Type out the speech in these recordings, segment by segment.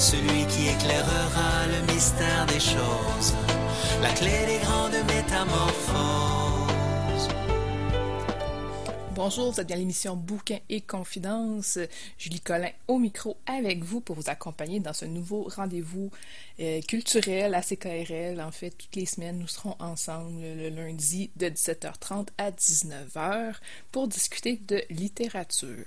celui qui éclairera le mystère des choses, la clé des grandes métamorphoses. Bonjour, vous êtes bien l'émission Bouquins et Confidences. Julie Collin au micro avec vous pour vous accompagner dans ce nouveau rendez-vous euh, culturel à CKRL. En fait, toutes les semaines, nous serons ensemble le lundi de 17h30 à 19h pour discuter de littérature.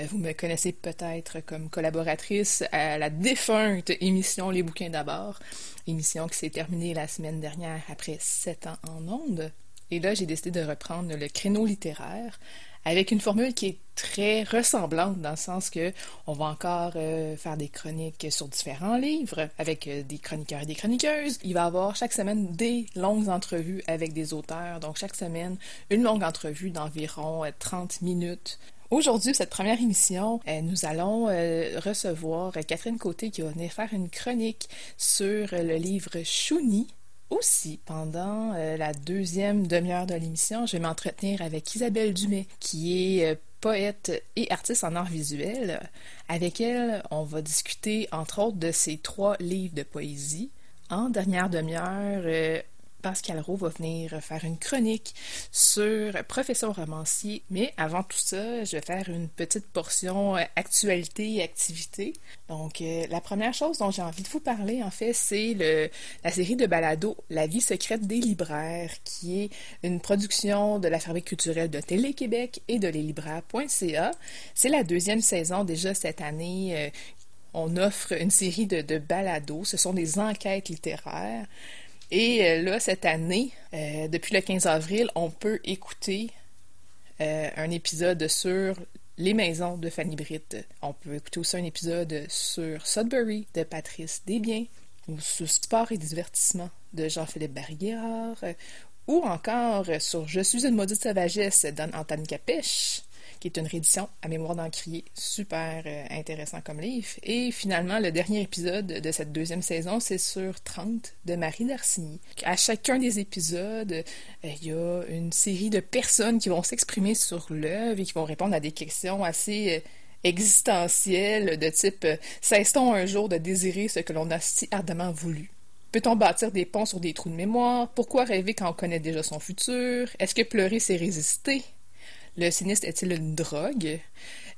Euh, vous me connaissez peut-être comme collaboratrice à la défunte émission Les bouquins d'abord, émission qui s'est terminée la semaine dernière après sept ans en ondes. Et là, j'ai décidé de reprendre le créneau littéraire avec une formule qui est très ressemblante dans le sens que on va encore euh, faire des chroniques sur différents livres avec euh, des chroniqueurs et des chroniqueuses. Il va y avoir chaque semaine des longues entrevues avec des auteurs. Donc chaque semaine, une longue entrevue d'environ 30 minutes Aujourd'hui, cette première émission, euh, nous allons euh, recevoir Catherine Côté qui va venir faire une chronique sur le livre Chouni. Aussi, pendant euh, la deuxième demi-heure de l'émission, je vais m'entretenir avec Isabelle Dumais, qui est poète et artiste en art visuel. Avec elle, on va discuter entre autres de ses trois livres de poésie. En dernière demi-heure, Pascal Roux va venir faire une chronique sur professeur romancier. Mais avant tout ça, je vais faire une petite portion euh, actualité et activité. Donc, euh, la première chose dont j'ai envie de vous parler, en fait, c'est la série de balado La vie secrète des libraires, qui est une production de la Fabrique culturelle de Télé-Québec et de leslibraires.ca. C'est la deuxième saison déjà cette année. Euh, on offre une série de, de balados. Ce sont des enquêtes littéraires. Et euh, là, cette année, euh, depuis le 15 avril, on peut écouter euh, un épisode sur les maisons de Fanny Britt. On peut écouter aussi un épisode sur Sudbury de Patrice Desbiens, ou sur Sport et divertissement de Jean-Philippe Barrière, ou encore sur Je suis une maudite sauvagesse d'Antoine Capèche, qui est une réédition à mémoire d'encrier, super euh, intéressant comme livre. Et finalement, le dernier épisode de cette deuxième saison, c'est sur 30 de Marie Darcigny. À chacun des épisodes, euh, il y a une série de personnes qui vont s'exprimer sur l'œuvre et qui vont répondre à des questions assez euh, existentielles de type Cesse-t-on un jour de désirer ce que l'on a si ardemment voulu? Peut-on bâtir des ponts sur des trous de mémoire? Pourquoi rêver quand on connaît déjà son futur? Est-ce que pleurer, c'est résister? Le cynisme est-il une drogue?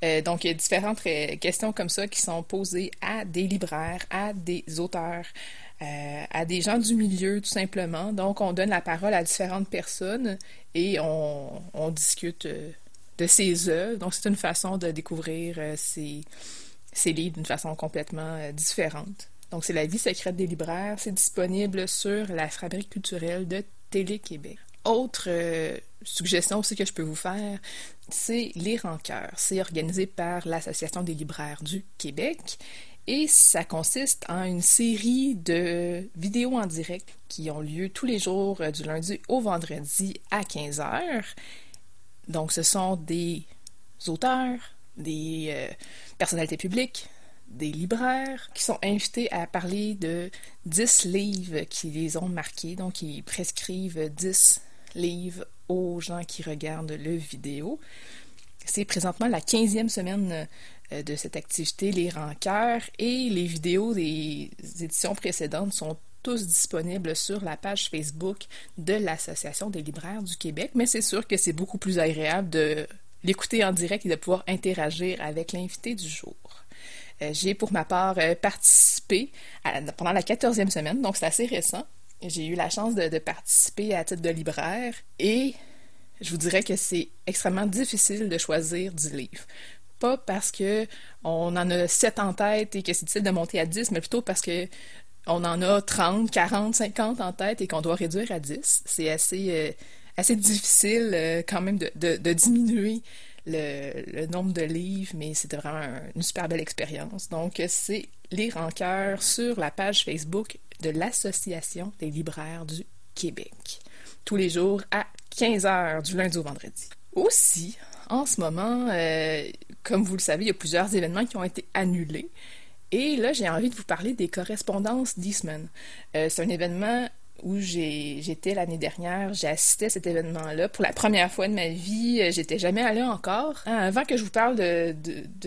Euh, donc, il y a différentes questions comme ça qui sont posées à des libraires, à des auteurs, euh, à des gens du milieu, tout simplement. Donc, on donne la parole à différentes personnes et on, discute euh, de ces œuvres. Donc, c'est une façon de découvrir ces, ces livres d'une façon complètement différente. Donc, c'est La vie secrète des libraires. C'est disponible sur la fabrique culturelle de Télé-Québec. Autre suggestion aussi que je peux vous faire, c'est Les Rancœurs. C'est organisé par l'Association des libraires du Québec. Et ça consiste en une série de vidéos en direct qui ont lieu tous les jours euh, du lundi au vendredi à 15h. Donc ce sont des auteurs, des euh, personnalités publiques, des libraires qui sont invités à parler de 10 livres qui les ont marqués. Donc ils prescrivent 10 livres aux gens qui regardent le vidéo. C'est présentement la 15e semaine euh, de cette activité, les rancœurs, et les vidéos des éditions précédentes sont tous disponibles sur la page Facebook de l'Association des libraires du Québec, mais c'est sûr que c'est beaucoup plus agréable de l'écouter en direct et de pouvoir interagir avec l'invité du jour. Euh, j'ai pour ma part euh, participé pendant la 14e semaine, donc c'est assez récent, j'ai eu la chance de, participer à titre de libraire et je vous dirais que c'est extrêmement difficile de choisir du livre. Pas parce que on en a sept en tête et que c'est difficile de monter à 10, mais plutôt parce que on en a 30, 40, 50 en tête et qu'on doit réduire à 10. C'est assez, euh, assez difficile euh, quand même de, diminuer le, nombre de livres, mais c'était vraiment une super belle expérience. Donc, c'est Lire en cœur sur la page Facebook de l'Association des libraires du Québec. Tous les jours à 15 heures du lundi au vendredi. Aussi, en ce moment, euh, comme vous le savez, il y a plusieurs événements qui ont été annulés. Et là, j'ai envie de vous parler des correspondances d'Eastman. Euh, c'est un événement où j'étais l'année dernière. J'ai assisté à cet événement-là pour la première fois de ma vie. J'étais jamais allée encore. Hein, avant que je vous parle de,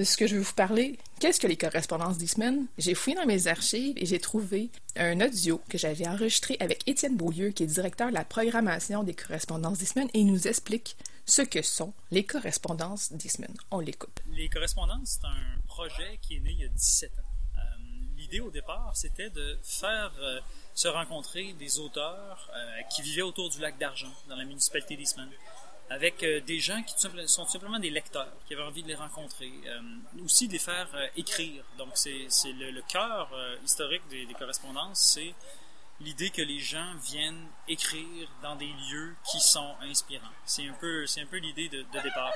ce que je vais vous parler, qu'est-ce que les correspondances des semaines? J'ai fouillé dans mes archives et j'ai trouvé un audio que j'avais enregistré avec Étienne Beaulieu, qui est directeur de la programmation des correspondances des semaines, et il nous explique ce que sont les correspondances des semaines. On l'écoute. Les correspondances, c'est un projet qui est né il y a 17 ans. Euh, l'idée au départ, c'était de faire euh, se rencontrer des auteurs euh, qui vivaient autour du lac d'Argent, dans la municipalité d'Eastman, avec euh, des gens qui sont simplement des lecteurs, qui avaient envie de les rencontrer, euh, aussi de les faire écrire. Donc c'est le, le cœur historique des, correspondances, c'est l'idée que les gens viennent écrire dans des lieux qui sont inspirants. C'est un peu, peu l'idée de, de, départ.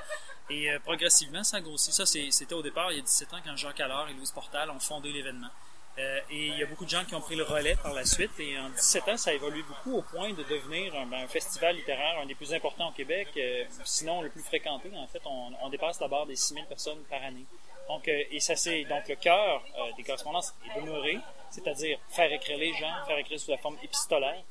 Et progressivement, ça grossit. Ça, c'était au départ, il y a 17 ans, quand Jacques Allard et Louise Portal ont fondé l'événement. Euh, et il y a beaucoup de gens qui ont pris le relais par la suite. Et en 17 ans, ça a évolué beaucoup au point de devenir un, ben, festival littéraire, un des plus importants au Québec, euh, sinon le plus fréquenté. En fait, on, on dépasse la barre des 6000 personnes par année. Donc, euh, et ça c'est donc le cœur des correspondances est demeuré, c'est-à-dire faire écrire les gens, faire écrire sous la forme épistolaire.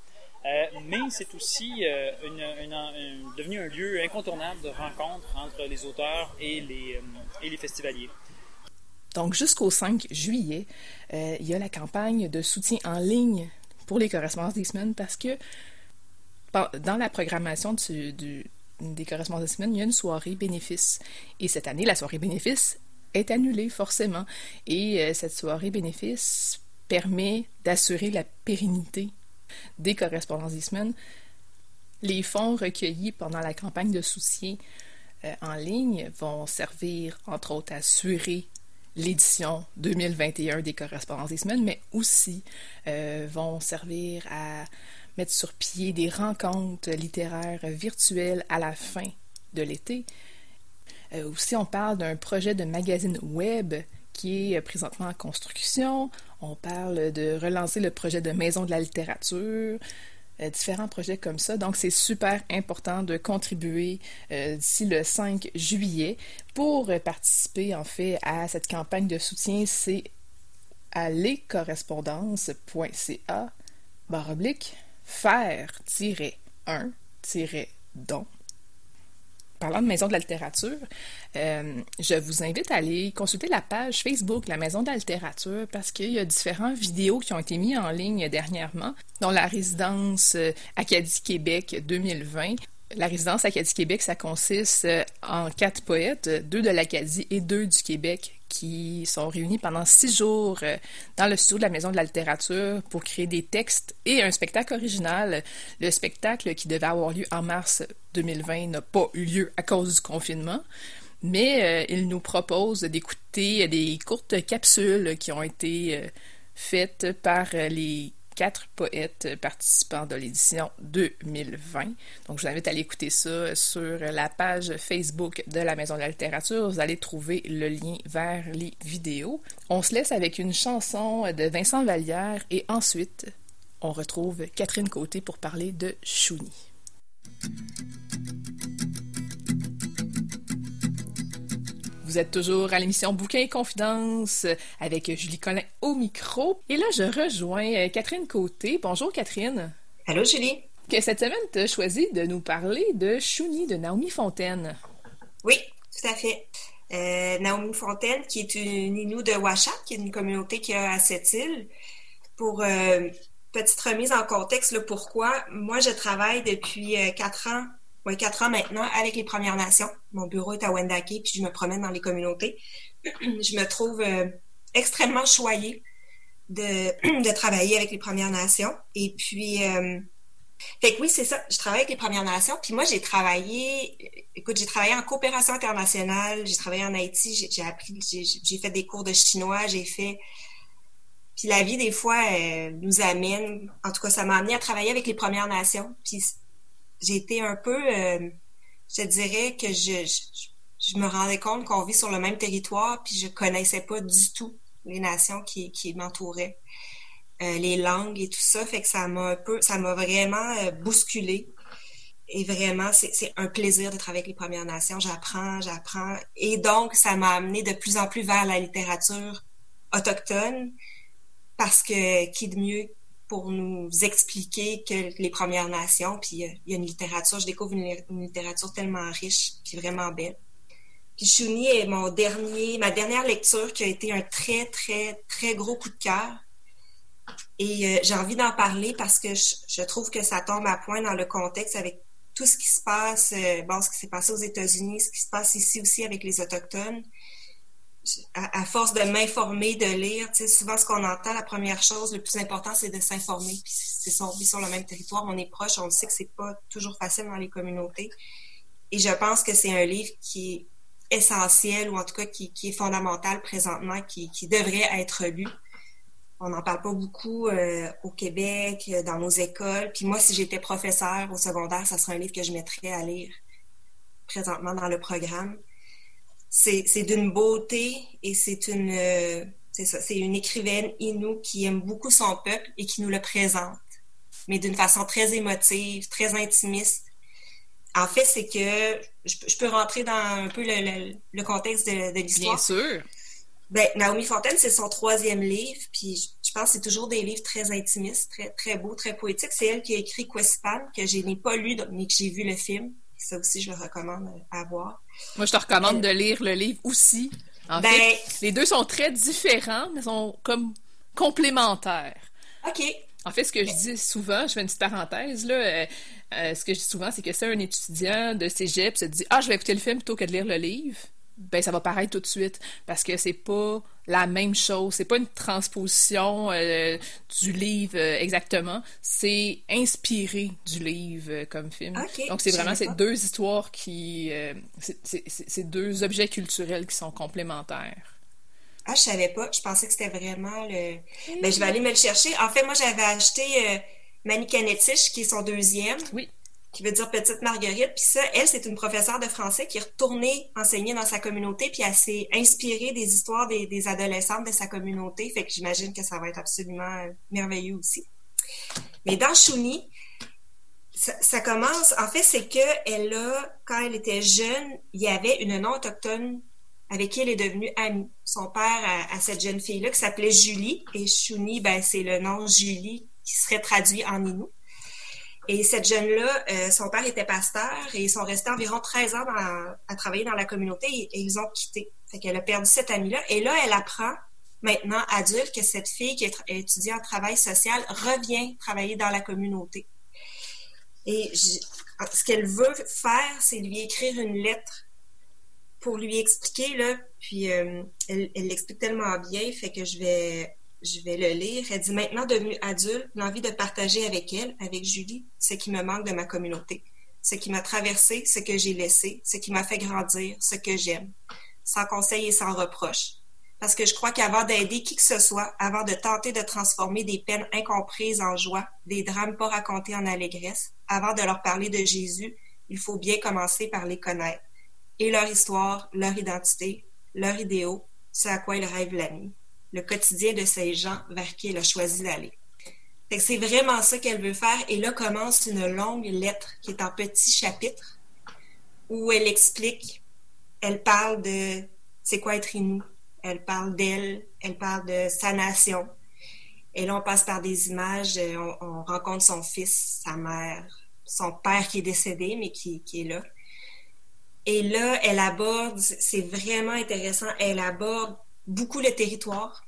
mais c'est aussi une, une, devenu un lieu incontournable de rencontre entre les auteurs et les, et les festivaliers. Donc, jusqu'au 5 juillet, euh, il y a la campagne de soutien en ligne pour les correspondances des semaines parce que dans la programmation des correspondances des semaines, il y a une soirée bénéfice. Et cette année, la soirée bénéfice est annulée forcément. Et euh, cette soirée bénéfice permet d'assurer la pérennité des correspondances des semaines. Les fonds recueillis pendant la campagne de soutien euh, en ligne vont servir, entre autres, à assurer l'édition 2021 des correspondances des semaines, mais aussi euh, vont servir à mettre sur pied des rencontres littéraires virtuelles à la fin de l'été. Euh, aussi, on parle d'un projet de magazine web qui est présentement en construction. On parle de relancer le projet de Maison de la littérature. Euh, différents projets comme ça. Donc, c'est super important de contribuer euh, d'ici le 5 juillet. Pour participer, en fait, à cette campagne de soutien, c'est à lescorrespondances.ca barre oblique faire-un-don parlant de Maison de la littérature, euh, je vous invite à aller consulter la page Facebook La Maison de la littérature parce qu'il y a différentes vidéos qui ont été mises en ligne dernièrement, dont la résidence euh, Acadie Québec 2020. La résidence Acadie Québec, ça consiste euh, en quatre poètes, deux de l'Acadie et deux du Québec, qui sont réunis pendant six jours dans le studio de la Maison de la littérature pour créer des textes et un spectacle original. Le spectacle qui devait avoir lieu en mars 2020 n'a pas eu lieu à cause du confinement, mais euh, il nous propose d'écouter des courtes capsules qui ont été euh, faites par les quatre poètes participants de l'édition 2020. Donc, je vous invite à aller écouter ça sur la page Facebook de la Maison de la littérature. Vous allez trouver le lien vers les vidéos. On se laisse avec une chanson de Vincent Vallière et ensuite, on retrouve Catherine Côté pour parler de Chouni. Vous êtes toujours à l'émission Bouquin et Confidence avec Julie Collin au micro. Et là, je rejoins euh, Catherine Côté. Bonjour Catherine. Allô Julie. Que cette semaine, tu as choisi de nous parler de Chouni de Naomi Fontaine. Oui, tout à fait. Euh, Naomi Fontaine, qui est une Inou de Ouachat, qui est une communauté qui a à cette île. Pour euh, petite remise en contexte, le pourquoi, moi je travaille depuis quatre ans oui, quatre ans maintenant avec les Premières Nations. Mon bureau est à Wendake, puis je me promène dans les communautés. je me trouve euh, extrêmement choyée de, de travailler avec les Premières Nations. Et puis, euh, fait que oui, c'est ça. Je travaille avec les Premières Nations. Puis moi, j'ai travaillé, écoute, j'ai travaillé en coopération internationale. J'ai travaillé en Haïti. J'ai appris, j'ai fait des cours de chinois. J'ai fait. Puis la vie, des fois, nous amène. En tout cas, ça m'a amené à travailler avec les Premières Nations. Puis j'ai été un peu, euh, je dirais que je, je, me rendais compte qu'on vit sur le même territoire, puis je connaissais pas du tout les nations qui, qui m'entouraient, euh, les langues et tout ça, fait que ça m'a un peu, ça m'a vraiment euh, bousculé. Et vraiment, c'est un plaisir de travailler avec les Premières Nations. J'apprends, j'apprends. Et donc, ça m'a amené de plus en plus vers la littérature autochtone, parce que qui de mieux pour nous expliquer que les Premières Nations, puis euh, il y a une littérature, je découvre une, littérature tellement riche, puis vraiment belle. Puis Chouni est mon dernier, ma dernière lecture qui a été un très, très, très gros coup de cœur. Et euh, j'ai envie d'en parler parce que je, trouve que ça tombe à point dans le contexte avec tout ce qui se passe, euh, bon, ce qui s'est passé aux États-Unis, ce qui se passe ici aussi avec les Autochtones. À, force de m'informer, de lire, tu sais, souvent ce qu'on entend, la première chose, le plus important, c'est de s'informer. Puis c'est son vit sur le même territoire, on est proche, on sait que c'est pas toujours facile dans les communautés. Et je pense que c'est un livre qui est essentiel, ou en tout cas qui, est fondamental présentement, qui, qui devrait être lu on n'en parle pas beaucoup euh, au Québec, euh, dans nos écoles. Puis moi, si j'étais professeur au secondaire, ça serait un livre que je mettrais à lire présentement dans le programme. C'est d'une beauté et c'est une euh, c'est ça, c'est une écrivaine Inou qui aime beaucoup son peuple et qui nous le présente, mais d'une façon très émotive, très intimiste. En fait, c'est que je, peux rentrer dans un peu le, contexte de, de l'histoire. Bien sûr. Ben, Naomi Fontaine, c'est son troisième livre, puis je pense que c'est toujours des livres très intimistes, très, très beaux, très poétiques. C'est elle qui a écrit Quespan, que je n'ai pas lu, mais que j'ai vu le film. Ça aussi, je le recommande à voir. Moi, je te recommande de lire le livre aussi. En ben, fait, les deux sont très différents, mais sont comme complémentaires. OK. En fait, ce que je dis souvent, je fais une petite parenthèse, là, euh, euh, ce que je dis souvent, c'est que si un étudiant de cégep se dit « Ah, je vais écouter le film plutôt que de lire le livre », ben ça va paraître tout de suite parce que c'est pas la même chose, c'est pas une transposition euh, du livre euh, exactement, c'est inspiré du livre euh, comme film. Donc c'est vraiment ces deux histoires qui, c'est deux objets culturels qui sont complémentaires. Ah, je savais pas. Je pensais que c'était vraiment le. Ben, je vais aller me le chercher. En fait, moi, j'avais acheté Mani qui est son deuxième. Oui qui veut dire Petite Marguerite. Puis ça, elle, c'est une professeure de français qui est retournée enseigner dans sa communauté, puis elle s'est inspirée des histoires des, adolescentes de sa communauté. Fait que j'imagine que ça va être absolument merveilleux aussi. Mais dans Chouni, ça, ça, commence, en fait, c'est que elle a, quand elle était jeune, il y avait une non-autochtone avec qui elle est devenue amie. Son père à, cette jeune fille-là, qui s'appelait Julie, et Chouni, ben, c'est le nom Julie qui serait traduit en Inou. Et cette jeune-là, euh, son père était pasteur et ils sont restés environ 13 ans à travailler dans la communauté et, ils ont quitté. Fait qu'elle a perdu cette amie-là. Et là, elle apprend, maintenant adulte, que cette fille qui est étudiée en travail social revient travailler dans la communauté. Et ce qu'elle veut faire, c'est lui écrire une lettre pour lui expliquer, là, puis euh, elle l'explique tellement bien, fait que je vais je vais le lire. Elle dit maintenant devenue adulte, l'envie de partager avec elle, avec Julie, ce qui me manque de ma communauté, ce qui m'a traversé, ce que j'ai laissé, ce qui m'a fait grandir, ce que j'aime, sans conseil et sans reproche. Parce que je crois qu'avant d'aider qui que ce soit, avant de tenter de transformer des peines incomprises en joie, des drames pas racontés en allégresse, avant de leur parler de Jésus, il faut bien commencer par les connaître. Et leur histoire, leur identité, leurs idéaux, ce à quoi ils rêvent la nuit le quotidien de ces gens vers qui elle a choisi d'aller. C'est vraiment ça qu'elle veut faire. Et là commence une longue lettre qui est en petits chapitres où elle explique, elle parle de c'est quoi être Inou, elle parle d'elle, elle parle de sa nation. Et là, on passe par des images, on, on rencontre son fils, sa mère, son père qui est décédé, mais qui, qui est là. Et là, elle aborde, c'est vraiment intéressant, elle aborde beaucoup le territoire.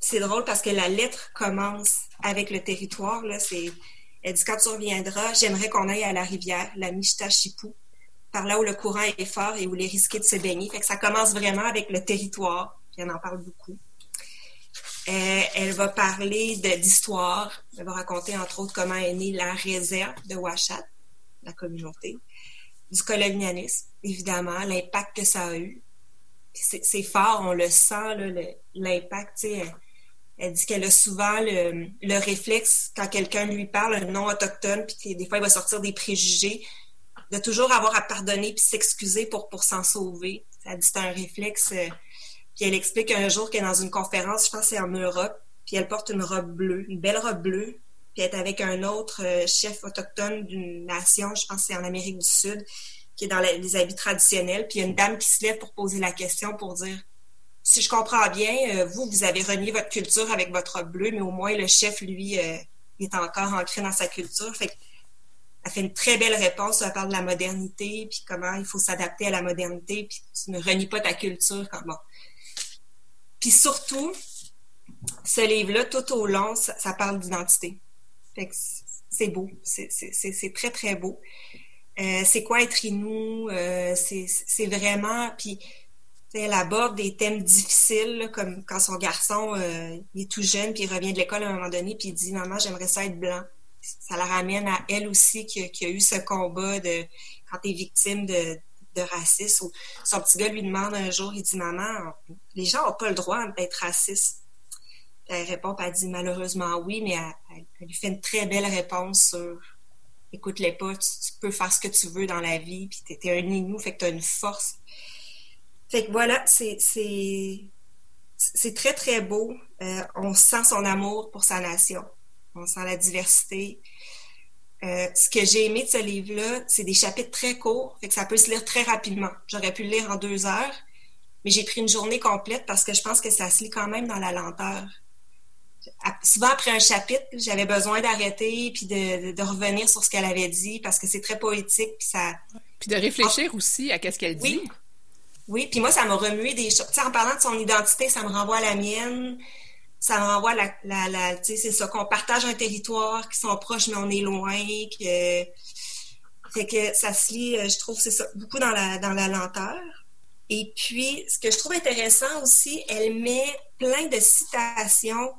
C'est drôle parce que la lettre commence avec le territoire. Là, elle dit quand tu reviendras, j'aimerais qu'on aille à la rivière, la Chipou, par là où le courant est fort et où il est risqué de se baigner. Fait que ça commence vraiment avec le territoire. Elle en parle beaucoup. Euh, elle va parler d'histoire. Elle va raconter entre autres comment est née la réserve de Ouachat, la communauté, du colonialisme, évidemment, l'impact que ça a eu, c'est fort, on le sent, l'impact. Elle, elle dit qu'elle a souvent le, réflexe, quand quelqu'un lui parle, un nom autochtone, puis des fois, il va sortir des préjugés, de toujours avoir à pardonner puis s'excuser pour, pour s'en sauver. Elle dit c'est un réflexe. Euh, puis elle explique un jour qu'elle est dans une conférence, je pense c'est en Europe, puis elle porte une robe bleue, une belle robe bleue, puis elle est avec un autre euh, chef autochtone d'une nation, je pense c'est en Amérique du Sud qui est dans les habits traditionnels, puis il y a une dame qui se lève pour poser la question pour dire si je comprends bien, euh, vous, vous avez renié votre culture avec votre robe bleue, mais au moins le chef, lui, euh, est encore ancré dans sa culture. Fait elle fait une très belle réponse. Elle parle de la modernité, puis comment il faut s'adapter à la modernité, puis tu ne renies pas ta culture. Puis surtout, ce livre-là, tout au long, ça, parle d'identité. c'est beau. C'est très, très beau. Euh, c'est quoi être Inou? Euh, c'est vraiment... Puis elle aborde des thèmes difficiles, comme quand son garçon euh, est tout jeune, puis il revient de l'école à un moment donné, puis il dit « Maman, j'aimerais ça être blanc. » Ça la ramène à elle aussi qui, a eu ce combat de quand tu es victime de, racisme. son petit gars lui demande un jour, il dit « Maman, les gens n'ont pas le droit d'être racistes. » Elle répond, elle dit malheureusement oui, mais elle, lui fait une très belle réponse sur écoute-les pas, tu, peux faire ce que tu veux dans la vie, puis tu es un inou, fait que tu as une force. Fait que voilà, c'est très, très beau. Euh, on sent son amour pour sa nation. On sent la diversité. Euh, ce que j'ai aimé de ce livre-là, c'est des chapitres très courts, fait que ça peut se lire très rapidement. J'aurais pu le lire en deux heures, mais j'ai pris une journée complète parce que je pense que ça se lit quand même dans la lenteur souvent après un chapitre, j'avais besoin d'arrêter puis de, revenir sur ce qu'elle avait dit parce que c'est très poétique puis ça. Puis de réfléchir ah. aussi à qu'est-ce qu'elle dit. Oui. puis moi ça m'a remué des choses. en parlant de son identité, ça me renvoie à la mienne. Ça me renvoie à la, la, tu sais, c'est ça qu'on partage un territoire, qui sont proches mais on est loin, que fait que ça se lit, euh, je trouve, c'est ça, beaucoup dans la dans la lenteur. Et puis, ce que je trouve intéressant aussi, elle met plein de citations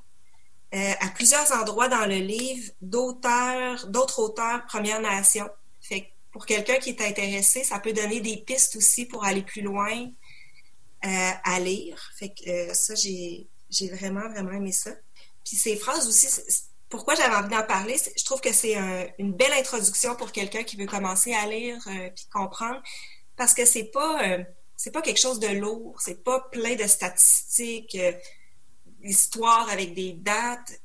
euh, à plusieurs endroits dans le livre d'autres auteurs Première Nation. Fait pour quelqu'un qui est intéressé, ça peut donner des pistes aussi pour aller plus loin euh, à lire. Fait que euh, ça, j'ai, j'ai vraiment, vraiment aimé ça. Puis ces phrases aussi, pourquoi j'avais envie d'en parler, je trouve que c'est une belle introduction pour quelqu'un qui veut commencer à lire puis comprendre, parce que c'est pas c'est pas quelque chose de lourd, c'est pas plein de statistiques histoire avec des dates,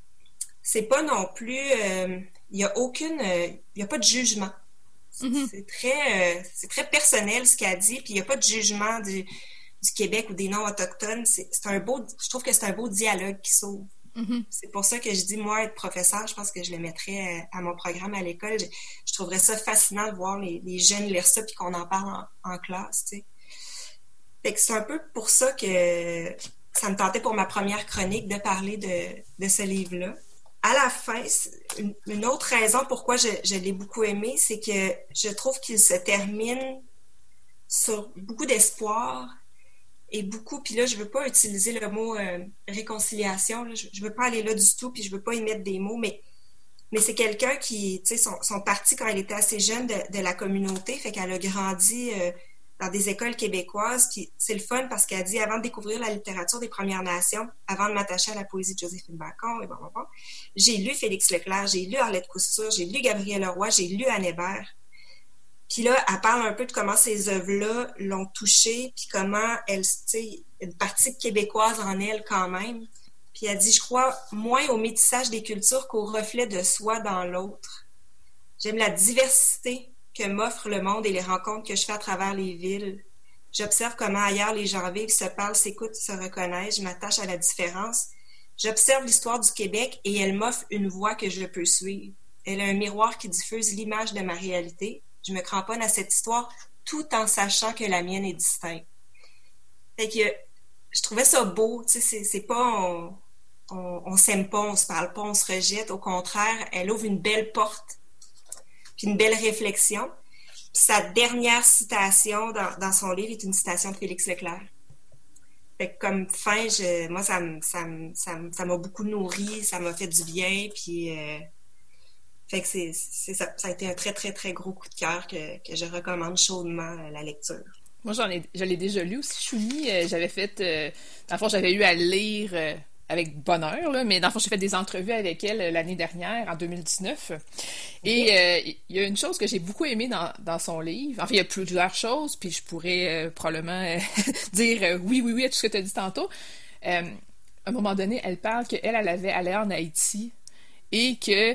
c'est pas non plus. Il euh, n'y a aucune. Il euh, n'y a pas de jugement. Mm-hmm. C'est très, euh, c'est très personnel ce qu'elle dit, puis il n'y a pas de jugement du, du Québec ou des non-autochtones. C'est un beau. Je trouve que c'est un beau dialogue qui s'ouvre. Mm-hmm. C'est pour ça que je dis, moi, être professeur, je pense que je le mettrais à mon programme à l'école. Je, trouverais ça fascinant de voir les, jeunes lire ça puis qu'on en parle en, classe, tu sais. c'est un peu pour ça que ça me tentait pour ma première chronique de parler de, ce livre-là. À la fin, une, autre raison pourquoi je, l'ai beaucoup aimé, c'est que je trouve qu'il se termine sur beaucoup d'espoir et beaucoup, puis là, je veux pas utiliser le mot euh, réconciliation, je, ne veux pas aller là du tout, puis je veux pas y mettre des mots, mais, c'est quelqu'un qui, tu sais, son, son, parti quand elle était assez jeune de, la communauté, fait qu'elle a grandi euh, dans des écoles québécoises. Puis c'est le fun parce qu'elle dit, avant de découvrir la littérature des Premières Nations, avant de m'attacher à la poésie de Joséphine Bacon, j'ai lu Félix Leclerc, j'ai lu Arlette Couture, j'ai lu Gabriel Leroy, j'ai lu Anne Hébert. Puis là, elle parle un peu de comment ces œuvres-là l'ont touchée, puis comment elle, tu sais, une partie québécoise en elle quand même. Puis elle dit, je crois moins au métissage des cultures qu'au reflet de soi dans l'autre. J'aime la diversité que m'offre le monde et les rencontres que je fais à travers les villes. J'observe comment ailleurs les gens vivent, se parlent, s'écoutent, se reconnaissent. Je m'attache à la différence. J'observe l'histoire du Québec et elle m'offre une voie que je peux suivre. Elle a un miroir qui diffuse l'image de ma réalité. Je me cramponne à cette histoire tout en sachant que la mienne est distincte. Fait que je trouvais ça beau, tu sais, c'est pas on, on, on s'aime pas, on se parle pas, on se rejette. Au contraire, elle ouvre une belle porte puis une belle réflexion. sa dernière citation dans, son livre est une citation de Félix Leclerc. Fait comme fin, moi, ça m'a beaucoup nourri, ça m'a fait du bien, puis... Euh, fait que c'est ça. Ça a été un très, très, très gros coup de cœur que, que je recommande chaudement euh, la lecture. Moi, j'en ai, je l'ai déjà lu aussi, Choumi. Euh, j'avais fait, euh, j'avais eu à lire avec bonheur, là, mais dans le fond, j'ai fait des entrevues avec elle euh, l'année dernière, en 2019. Et euh, il y a une chose que j'ai beaucoup aimée dans, dans, son livre. Enfin, il y a plusieurs choses, puis je pourrais euh, probablement dire oui, oui, oui à tout ce que tu as dit tantôt. à un moment donné, elle parle qu'elle, elle avait allé en Haïti et que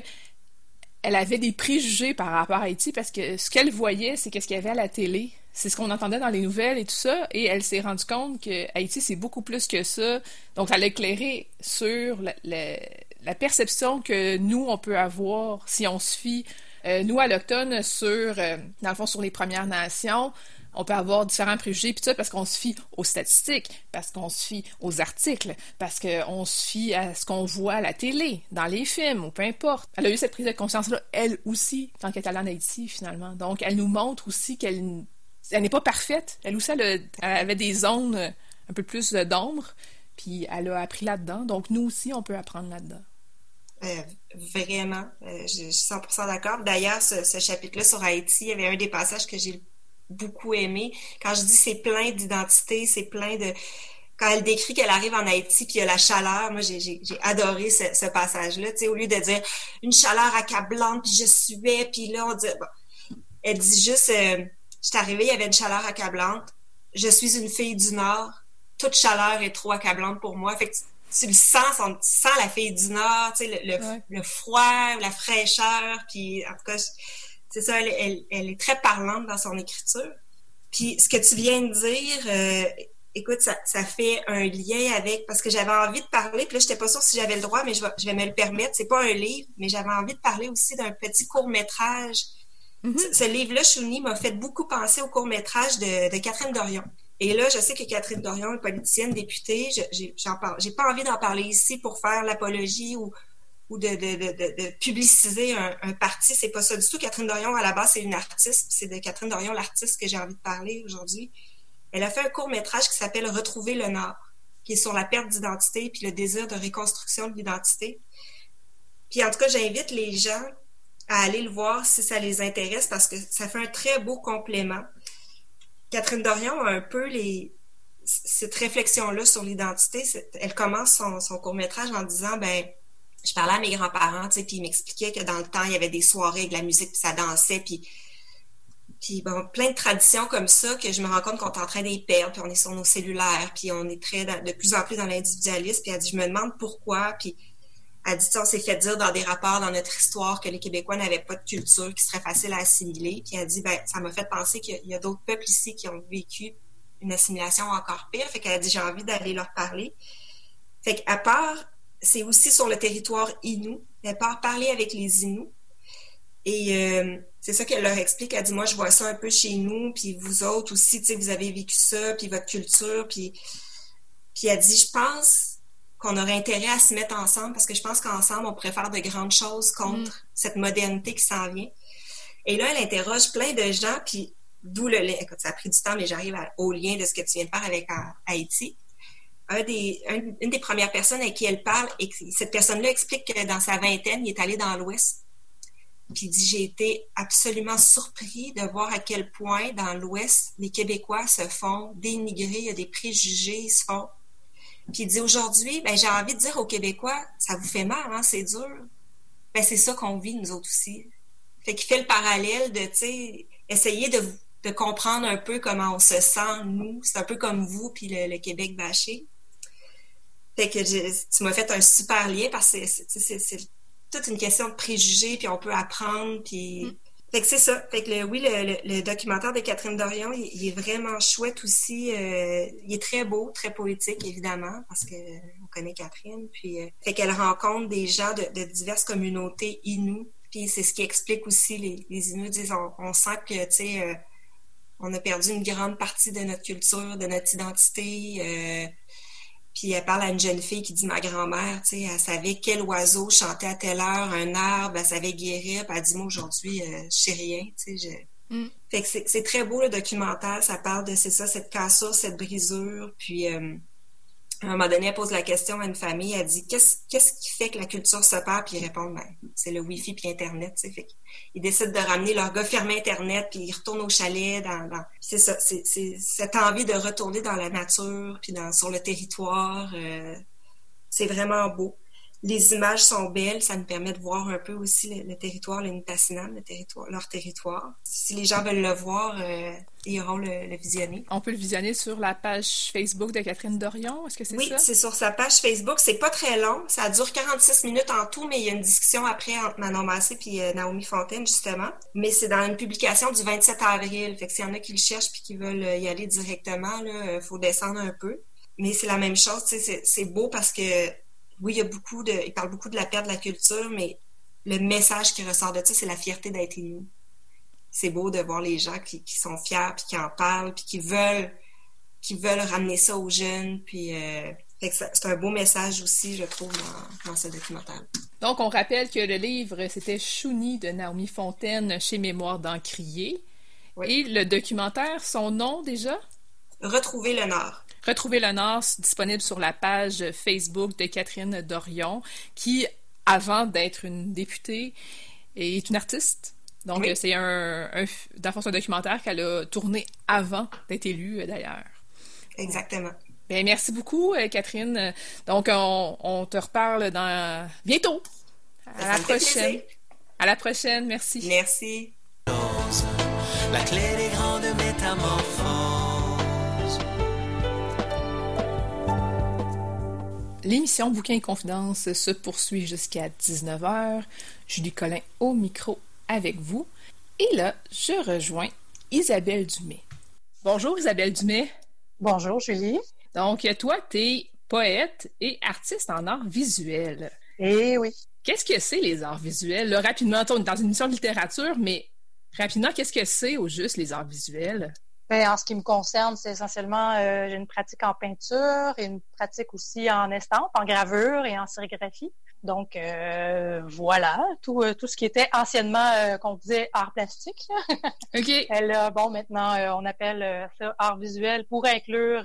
elle avait des préjugés par rapport à Haïti parce que ce qu'elle voyait, c'est qu'est-ce qu'il y avait à la télé. C'est ce qu'on entendait dans les nouvelles et tout ça. Et elle s'est rendue compte que Haïti, c'est beaucoup plus que ça. Donc, elle a éclairé sur la, perception que nous, on peut avoir si on se fie, euh, nous, à l'automne, sur, euh, dans le fond, sur les Premières Nations, on peut avoir différents préjugés, puis ça, parce qu'on se fie aux statistiques, parce qu'on se fie aux articles, parce qu'on se fie à ce qu'on voit à la télé, dans les films, ou peu importe. Elle a eu cette prise de conscience-là, elle aussi, tant qu'elle est allée en Haïti, finalement. Donc, elle nous montre aussi qu'elle elle n'est pas parfaite. Elle aussi, elle, avait des zones un peu plus d'ombre, puis elle a appris là-dedans. Donc, nous aussi, on peut apprendre là-dedans. Euh, vraiment, euh, je, suis 100% d'accord. D'ailleurs, ce, ce chapitre-là sur Haïti, il y avait un des passages que j'ai beaucoup aimé. Quand je dis c'est plein d'identité, c'est plein de... Quand elle décrit qu'elle arrive en Haïti, puis il y a la chaleur, moi j'ai adoré ce, passage-là. Tu sais, au lieu de dire une chaleur accablante, puis je suais, puis là on dit... Elle dit juste, euh, je suis arrivée, il y avait une chaleur accablante. Je suis une fille du Nord. Toute chaleur est trop accablante pour moi. Fait que tu, le sens, tu sens la fille du Nord, tu sais, le, le froid, la fraîcheur, puis en tout cas c'est ça, elle, est très parlante dans son écriture. Puis ce que tu viens de dire, euh, écoute, ça, fait un lien avec, parce que j'avais envie de parler, puis là, j'étais pas sûre si j'avais le droit, mais je vais, me le permettre. C'est pas un livre, mais j'avais envie de parler aussi d'un petit court-métrage. Mm-hmm. Ce, livre-là, Chouni, m'a fait beaucoup penser au court-métrage de, Catherine Dorion. Et là, je sais que Catherine Dorion est politicienne, députée. J'ai pas envie d'en parler ici pour faire l'apologie ou, ou de, de, de, publiciser un, un parti. C'est pas ça du tout. Catherine Dorion, à la base, c'est une artiste. C'est de Catherine Dorion, l'artiste, que j'ai envie de parler aujourd'hui. Elle a fait un court métrage qui s'appelle Retrouver le Nord, qui est sur la perte d'identité puis le désir de reconstruction de l'identité. Puis en tout cas, j'invite les gens à aller le voir si ça les intéresse parce que ça fait un très beau complément. Catherine Dorion a un peu les, cette réflexion-là sur l'identité. Elle commence son, son court métrage en disant, ben, je parlais à mes grands-parents, puis ils m'expliquaient que dans le temps, il y avait des soirées avec de la musique, puis ça dansait, puis, puis bon, plein de traditions comme ça que je me rends compte qu'on est en train d'y perdre, puis on est sur nos cellulaires, puis on est très de plus en plus dans l'individualisme, puis elle dit, je me demande pourquoi, puis elle dit, on s'est fait dire dans des rapports dans notre histoire que les Québécois n'avaient pas de culture qui serait facile à assimiler, puis elle dit, ben, ça m'a fait penser qu'il y a d'autres peuples ici qui ont vécu une assimilation encore pire, fait qu'elle a dit, j'ai envie d'aller leur parler. Fait qu'à part c'est aussi sur le territoire Innu. Elle part parler avec les Inuits. Et euh, c'est ça qu'elle leur explique. Elle dit, moi, je vois ça un peu chez nous, puis vous autres aussi, tu sais, vous avez vécu ça, puis votre culture, puis... Puis elle dit, je pense qu'on aurait intérêt à se mettre ensemble, parce que je pense qu'ensemble, on pourrait faire de grandes choses contre mm. cette modernité qui s'en vient. Et là, elle interroge plein de gens, puis d'où le lien. Écoute, ça a pris du temps, mais j'arrive au lien de ce que tu viens de faire avec Haïti une des premières personnes avec qui elle parle, et cette personne-là explique que dans sa vingtaine, il est allé dans l'Ouest. Puis il dit, j'ai été absolument surpris de voir à quel point dans l'Ouest, les Québécois se font dénigrer, il y a des préjugés, ils se font. Puis il dit, aujourd'hui, ben, j'ai envie de dire aux Québécois, ça vous fait mal, hein, c'est dur. Ben, c'est ça qu'on vit, nous autres aussi. Fait qu'il fait le parallèle de, tu essayer de, de comprendre un peu comment on se sent, nous. C'est un peu comme vous, puis le, le Québec bâché. Fait que tu m'as fait un super lien parce que c'est toute une question de préjugés, puis on peut apprendre, puis... Mm. Fait que c'est ça. Fait que le, oui, le, documentaire de Catherine Dorion, il, est vraiment chouette aussi. Euh, il est très beau, très poétique, évidemment, parce que on connaît Catherine. Puis, euh, fait qu'elle rencontre des gens de, diverses communautés inues. Puis c'est ce qui explique aussi les, les Inuits disent on, sent que, tu sais, euh, on a perdu une grande partie de notre culture, de notre identité. Puis elle parle à une jeune fille qui dit ma grand-mère, tu sais, elle savait quel oiseau chantait à telle heure, un arbre, elle savait guérir. Puis elle dit moi aujourd'hui, euh, je sais rien, tu sais. Mm. Fait que c'est très beau le documentaire. Ça parle de c'est ça, cette cassure, cette brisure. Puis euh, à un moment donné, elle pose la question à une famille, elle dit qu'est-ce qui fait que la culture se perd? Puis ils répondent ben, c'est le Wi-Fi puis Internet. Fait ils décident de ramener leur gars fermer Internet, puis ils retournent au chalet. C'est ça, c'est cette envie de retourner dans la nature, puis dans, sur le territoire. Euh, c'est vraiment beau. Les images sont belles, ça nous permet de voir un peu aussi le, territoire, le Nitassinan, le territoire, leur territoire. Si les gens veulent le voir, euh, ils auront le, le, visionner. On peut le visionner sur la page Facebook de Catherine Dorion, est-ce que c'est ça? Oui, c'est sur sa page Facebook. C'est pas très long, ça dure 46 minutes en tout, mais il y a une discussion après entre Manon Massé et euh, Naomi Fontaine, justement. Mais c'est dans une publication du 27 avril, fait que s'il y en a qui le cherchent puis qui veulent y aller directement, il faut descendre un peu. Mais c'est la même chose, c'est beau parce que oui, il y a beaucoup de. Il parle beaucoup de la perte de la culture, mais le message qui ressort de ça, c'est la fierté d'être nous. C'est beau de voir les gens qui, sont fiers, puis qui en parlent, puis qui veulent, qui veulent ramener ça aux jeunes. Puis euh, c'est un beau message aussi, je trouve, dans, ce documentaire. Donc, on rappelle que le livre, c'était Chouni de Naomi Fontaine chez Mémoire d'Encrier. Et le documentaire, son nom déjà? Retrouver le Nord. Retrouver le Nord, disponible sur la page Facebook de Catherine Dorion, qui, avant d'être une députée, est une artiste. Donc, c'est un, un, un documentaire qu'elle a tourné avant d'être élue, d'ailleurs. Exactement. Bien, merci beaucoup, euh, Catherine. Donc, on, te reparle dans bientôt. À la prochaine. À la prochaine. Merci. Merci. La clé des grandes métamorphoses. L'émission Bouquin et Confidence se poursuit jusqu'à 19h. Julie Collin au micro avec vous. Et là, je rejoins Isabelle Dumais. Bonjour Isabelle Dumais. Bonjour Julie. Donc, toi, tu es poète et artiste en art visuel. Eh oui. Qu'est-ce que c'est les arts visuels? rapidement, on est dans une émission de littérature, mais rapidement, qu'est-ce que c'est au juste les arts visuels? Ben, en ce qui me concerne, c'est essentiellement euh, j'ai une pratique en peinture et une pratique aussi en estampe, en gravure et en sérigraphie. Donc euh, voilà, tout, euh, tout ce qui était anciennement qu'on disait art plastique. OK. Elle, bon, maintenant on appelle ça art visuel pour inclure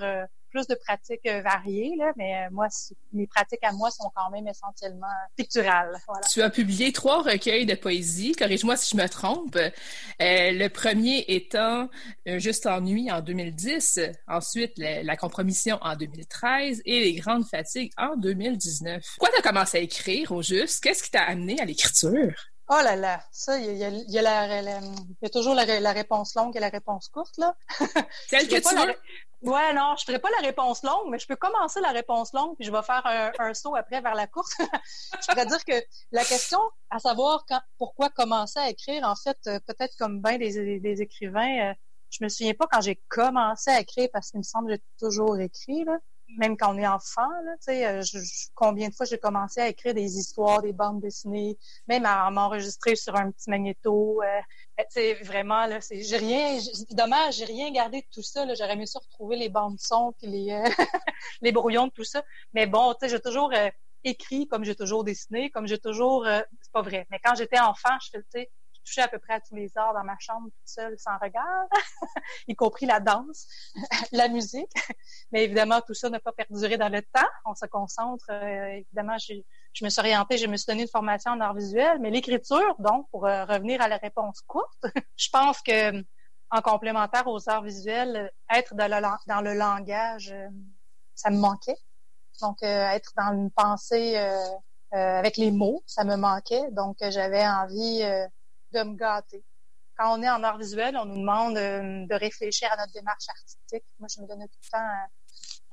plus de pratiques euh, variées, là, mais euh, moi, mes pratiques à moi sont quand même essentiellement picturales. Voilà. Tu as publié trois recueils de poésie, corrige-moi si je me trompe. Euh, le premier étant Juste ennui en 2010, ensuite la, compromission en 2013 et Les grandes fatigues en 2019. Pourquoi tu as commencé à écrire au juste? Qu'est-ce qui t'a amené à l'écriture? Oh là là, ça, il y a, y, a la, il y a toujours la, réponse longue et la réponse courte, là. Celle que tu veux? Ouais, non, je ferai pas la réponse longue, mais je peux commencer la réponse longue, puis je vais faire un, saut après vers la courte. je pourrais dire que la question, à savoir quand, pourquoi commencer à écrire, en fait, euh, peut-être comme bien des, des écrivains, euh, je me souviens pas quand j'ai commencé à écrire, parce qu'il me semble que j'ai toujours écrit, là même quand on est enfant, là, euh, je, combien de fois j'ai commencé à écrire des histoires, des bandes dessinées, même à, m'enregistrer sur un petit magnéto. Euh, euh vraiment, là, c'est, j'ai rien, dommage, j'ai rien gardé de tout ça. Là, j'aurais mieux ça retrouver les bandes son puis les, euh, les brouillons de tout ça. Mais bon, tu sais, j'ai toujours écrit comme j'ai toujours dessiné, comme j'ai toujours, c'est pas vrai. Mais quand j'étais enfant, je fais, à peu près à tous les arts dans ma chambre toute seule sans regard, y compris la danse, la musique. Mais évidemment, tout ça n'a pas perduré dans le temps. On se concentre. Euh, évidemment, je, je, me suis orientée, je me suis donné une formation en art visuel, mais l'écriture, donc, pour euh, revenir à la réponse courte, je pense que en complémentaire aux arts visuels, être dans le, dans le langage, euh, ça me manquait. Donc, être dans une pensée avec les mots, ça me manquait. Donc, j'avais envie de me gâter. Quand on est en art visuel, on nous demande euh, de réfléchir à notre démarche artistique. Moi, je me donnais tout le temps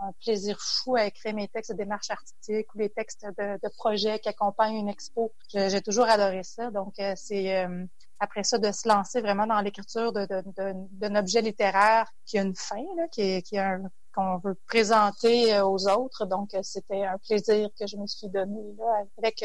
un, plaisir fou à écrire mes textes de démarche artistique ou les textes de, de projets qui accompagnent une expo. J'ai toujours adoré ça. Donc, euh, c'est euh, après ça de se lancer vraiment dans l'écriture d'un objet littéraire qui a une fin, là, qui, qu'on veut présenter aux autres. Donc, c'était un plaisir que je me suis donné là, avec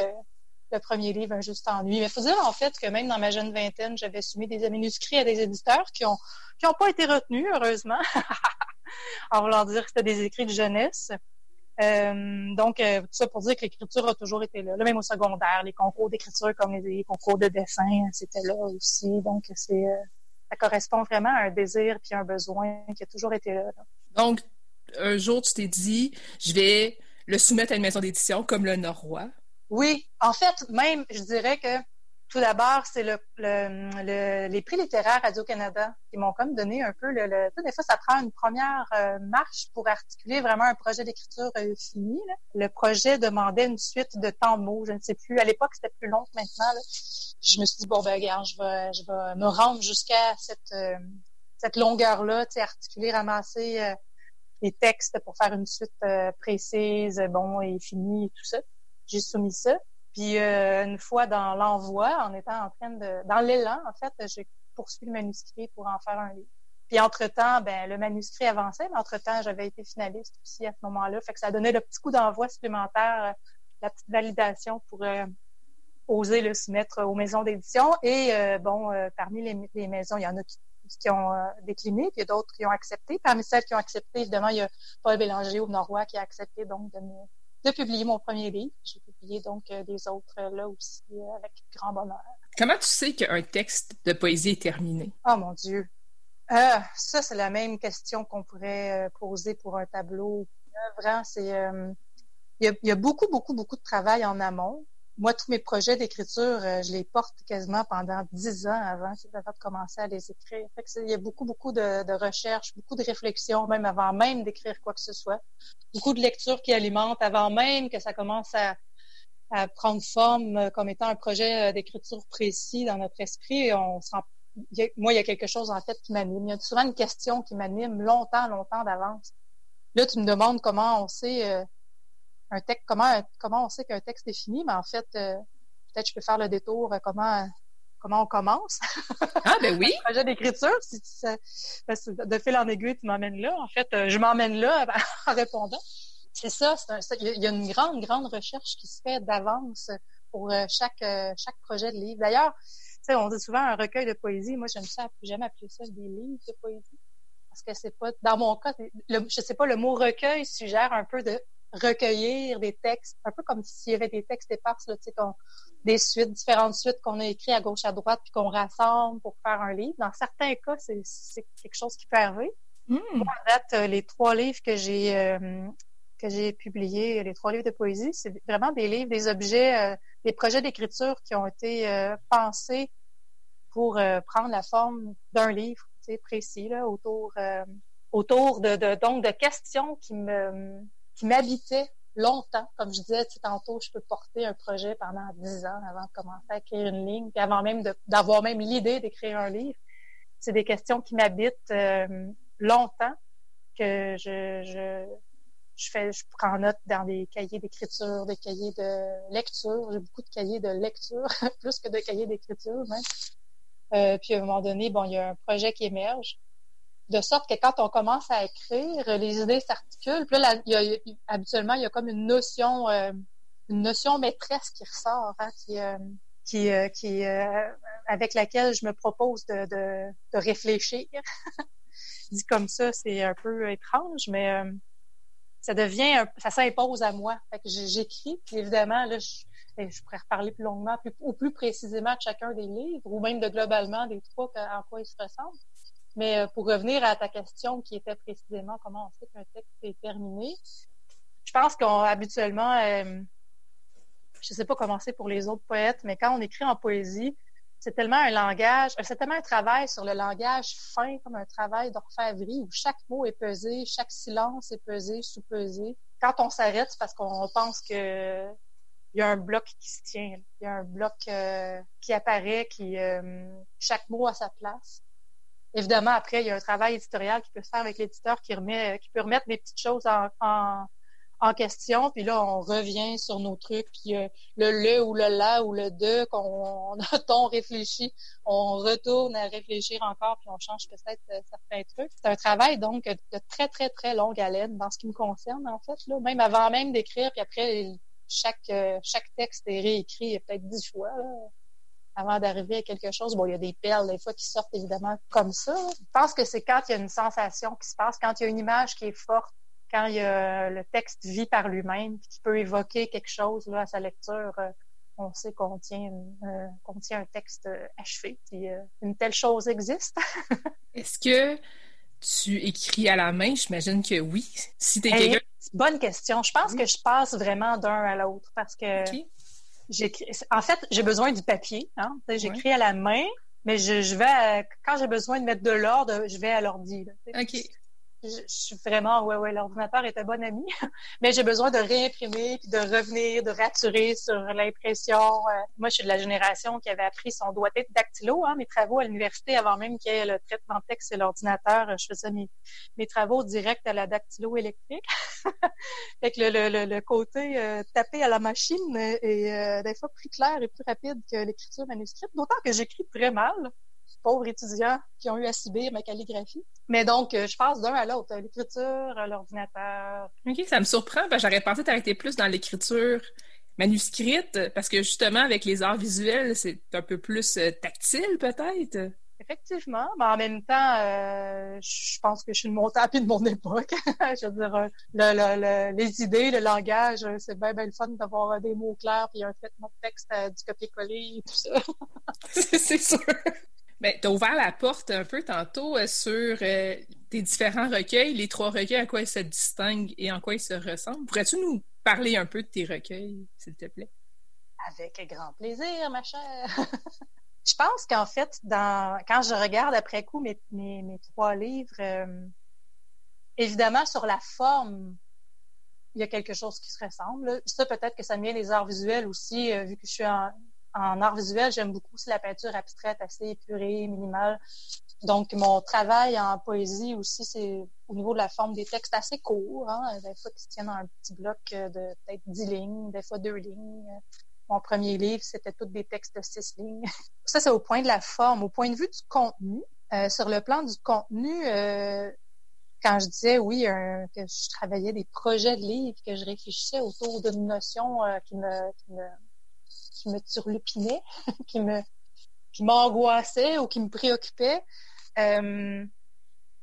le premier livre, Un juste ennui. Mais il faut dire en fait que même dans ma jeune vingtaine, j'avais soumis des manuscrits à des éditeurs qui ont qui ont pas été retenus, heureusement, en voulant dire que c'était des écrits de jeunesse. Euh, donc, euh, tout ça pour dire que l'écriture a toujours été là. même au secondaire, les concours d'écriture comme les, concours de dessin, c'était là aussi. Donc, c'est euh, ça correspond vraiment à un désir puis un besoin qui a toujours été là. Donc, un jour, tu t'es dit, je vais le soumettre à une maison d'édition comme le Norrois. Oui, en fait, même, je dirais que tout d'abord, c'est le, le, les prix littéraires Radio-Canada qui m'ont comme donné un peu le, le des fois, ça prend une première euh, marche pour articuler vraiment un projet d'écriture euh, fini. Le projet demandait une suite de temps mots, je ne sais plus. À l'époque, c'était plus long que maintenant. Je me suis dit, bon, ben, regarde, je vais, je vais me rendre jusqu'à cette, euh, cette longueur-là, tu sais, articuler, ramasser les textes pour faire une suite précise, bon, et finie et tout ça. J'ai soumis ça. Puis euh, une fois dans l'envoi, en étant en train de... Dans l'élan, en fait, j'ai poursuivi le manuscrit pour en faire un livre. Puis entre-temps, ben, le manuscrit avançait, mais entre-temps, j'avais été finaliste aussi à ce moment-là. Fait que ça donnait le petit coup d'envoi supplémentaire, euh, la petite validation pour euh, oser le soumettre aux maisons d'édition. Et bon, parmi les, maisons, il y en a qui, qui ont décliné, puis d'autres qui ont accepté. Parmi celles qui ont accepté, évidemment, il y a Paul Bélanger au Norois qui a accepté donc de me de publier mon premier livre. J'ai publié donc euh, des autres euh, là aussi euh, avec grand bonheur. Comment tu sais qu'un texte de poésie est terminé? Oh mon Dieu! Euh, ça, c'est la même question qu'on pourrait poser pour un tableau. Vraiment, c'est il y, a, il y, a, beaucoup, beaucoup, beaucoup de travail en amont moi, tous mes projets d'écriture, euh, je les porte quasiment pendant dix ans avant, de commencer à les écrire. il y a beaucoup, beaucoup de, de recherches, beaucoup de réflexions, même avant même d'écrire quoi que ce soit. Beaucoup de lectures qui alimentent avant même que ça commence à, prendre forme euh, comme étant un projet euh, d'écriture précis dans notre esprit. on moi, il y a quelque chose en fait qui m'anime. Il y a souvent une question qui m'anime longtemps, longtemps d'avance. Là, tu me demandes comment on sait un texte, comment, comment on sait qu'un texte est fini, mais en fait, euh, peut-être je peux faire le détour, euh, comment, comment on commence? Ah, ben oui! projet d'écriture, si de fil en aiguille, tu m'emmènes là. En fait, euh, je m'emmène là en répondant. C'est ça, il y a une grande, grande recherche qui se fait d'avance pour chaque, chaque projet de livre. D'ailleurs, on dit souvent un recueil de poésie. Moi, j'aime ça, jamais appeler ça des livres de poésie. Parce que c'est pas, dans mon cas, le, je sais pas, le mot recueil suggère un peu de recueillir des textes, un peu comme s'il y avait des textes éparses, là, des suites, différentes suites qu'on a écrites à gauche, à droite, puis qu'on rassemble pour faire un livre. Dans certains cas, c'est quelque chose qui peut arriver. Mmh. date, euh, les trois livres que j'ai euh, que j'ai publiés, les trois livres de poésie, c'est vraiment des livres, des objets, euh, des projets d'écriture qui ont été pensés pour prendre la forme d'un livre précis là, autour autour de, de, donc de questions qui me qui m'habitait longtemps. Comme je disais tantôt, je peux porter un projet pendant dix ans avant de commencer à écrire une ligne, puis avant même d'avoir même l'idée d'écrire un livre. C'est des questions qui m'habitent euh, longtemps, que je, je, je, fais, je prends note dans des cahiers d'écriture, des cahiers de lecture. J'ai beaucoup de cahiers de lecture, plus que de cahiers d'écriture même. Euh, puis à un moment donné, bon, il y a un projet qui émerge de sorte que quand on commence à écrire, les idées s'articulent. Puis là, y a, habituellement, il y a comme une notion, euh, une notion maîtresse qui ressort, hein, qui, euh, qui, euh, avec laquelle je me propose de, de, de réfléchir. Dit comme ça, c'est un peu étrange, mais ça devient, ça s'impose à moi. Fait que j'écris, puis évidemment, là, je, je pourrais reparler plus longuement, plus, ou plus précisément de chacun des livres, ou même de globalement des trois, en quoi ils se ressemblent. Mais euh, pour revenir à ta question qui était précisément comment on sait qu'un texte est terminé, je pense qu'on habituellement, euh, je sais pas comment c'est pour les autres poètes, mais quand on écrit en poésie, c'est tellement un langage, c'est tellement un travail sur le langage fin, comme un travail d'orfèvrerie où chaque mot est pesé, chaque silence est pesé, sous-pesé. Quand on s'arrête, c'est parce qu'on pense que il y a un bloc qui se tient, il y a un bloc euh, qui apparaît, qui euh, chaque mot à sa place. Évidemment, après, il y a un travail éditorial qui peut se faire avec l'éditeur qui qui peut remettre des petites choses en, en, en, question. Puis là, on revient sur nos trucs. Puis euh, le le ou le la ou le de qu'on a réfléchi, on retourne à réfléchir encore puis on change peut-être euh, certains trucs. C'est un travail donc de très très très longue haleine dans ce qui me concerne en fait. Là, même avant même d'écrire. Puis après, chaque euh, chaque texte est réécrit peut-être dix fois. Là avant d'arriver à quelque chose. Bon, il y a des perles des fois qui sortent évidemment comme ça. Je pense que c'est quand il y a une sensation qui se passe, quand il y a une image qui est forte, quand il y a le texte vit par lui-même, qui peut évoquer quelque chose là, à sa lecture. Euh, on sait qu'on tient, euh, tient un texte euh, achevé, puis une telle chose existe. Est-ce que tu écris à la main? J'imagine que oui. Si t'es quelqu'un... Bonne question. Je pense que je passe vraiment d'un à l'autre parce que En fait, j'ai besoin du papier. Hein? J'écris à la main, mais je, je vais quand j'ai besoin de mettre de l'ordre, je vais à l'ordi. OK je, suis vraiment, ouais, ouais, l'ordinateur est un bon ami, mais j'ai besoin de réimprimer, puis de revenir, de rassurer sur l'impression. Euh, moi, je suis de la génération qui avait appris son doigté dactylo, hein, mes travaux à l'université, avant même qu'il y ait le traitement de texte sur l'ordinateur, je faisais mes, travaux directs à la dactylo électrique. fait que le, le, le côté euh, tapé à la machine est euh, des fois plus clair et plus rapide que l'écriture manuscrite, d'autant que j'écris très mal pauvres étudiants qui ont eu à subir ma calligraphie. Mais donc, euh, je passe d'un à l'autre, l'écriture, l'ordinateur. OK, ça me surprend, parce que j'aurais pensé t'arrêter plus dans l'écriture manuscrite, parce que justement, avec les arts visuels, c'est un peu plus euh, tactile, peut-être? Effectivement, mais en même temps, euh, je pense que je suis une tapis de mon époque. je veux dire, le, les idées, le langage, c'est bien, bien le fun d'avoir des mots clairs puis un traitement de texte, du copier-coller et tout ça. c'est sûr. Ben, tu as ouvert la porte un peu tantôt euh, sur euh, tes différents recueils, les trois recueils, à quoi ils se distinguent et en quoi ils se ressemblent. Pourrais-tu nous parler un peu de tes recueils, s'il te plaît? Avec grand plaisir, ma chère. je pense qu'en fait, quand je regarde après coup mes, mes, trois livres, euh, évidemment, sur la forme, il y a quelque chose qui se ressemble. Ça, peut-être que ça me vient des arts visuels aussi, vu que je suis en, en art visuel, j'aime beaucoup aussi la peinture abstraite, assez épurée, minimale. Donc, mon travail en poésie aussi, c'est au niveau de la forme des textes assez courts, hein, des fois qui se tiennent dans un petit bloc de peut-être dix lignes, des fois deux lignes. Mon premier livre, c'était tous des textes de six lignes. Ça, c'est au point de la forme. Au point de vue du contenu, euh, sur le plan du contenu, euh, quand je disais oui que je travaillais des projets de livres, que je réfléchissais autour d'une notion euh, qui me, qui me qui me turlupinait, qui me qui m'angoissait ou qui me préoccupait. Euh,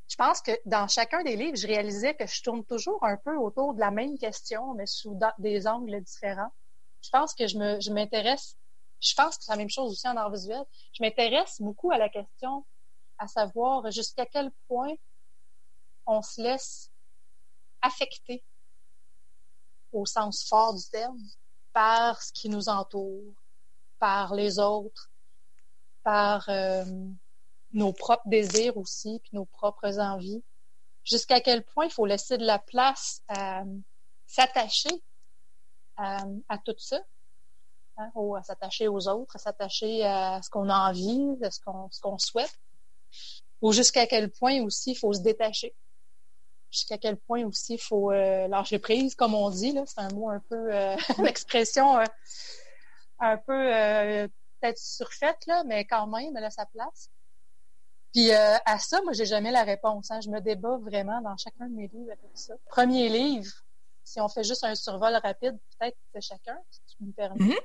je pense que dans chacun des livres, je réalisais que je tourne toujours un peu autour de la même question, mais sous des angles différents. Je pense que je me je m'intéresse, je pense que c'est la même chose aussi en art visuel. Je m'intéresse beaucoup à la question, à savoir jusqu'à quel point on se laisse affecter au sens fort du terme par ce qui nous entoure, par les autres, par euh, nos propres désirs aussi, puis nos propres envies. Jusqu'à quel point il faut laisser de la place à s'attacher à, tout ça, hein, ou à s'attacher aux autres, à s'attacher à ce qu'on a envie, à ce qu'on ce qu'on souhaite, ou jusqu'à quel point aussi il faut se détacher jusqu'à quel point aussi il faut euh, lâcher prise, comme on dit. Là, c'est un mot un peu, euh, une expression euh, un peu euh, peut-être surfaite, là, mais quand même, elle a sa place. Puis à ça, moi, j'ai jamais la réponse. Hein. Je me débat vraiment dans chacun de mes livres avec ça. Premier livre, si on fait juste un survol rapide, peut-être de chacun, si tu me permets.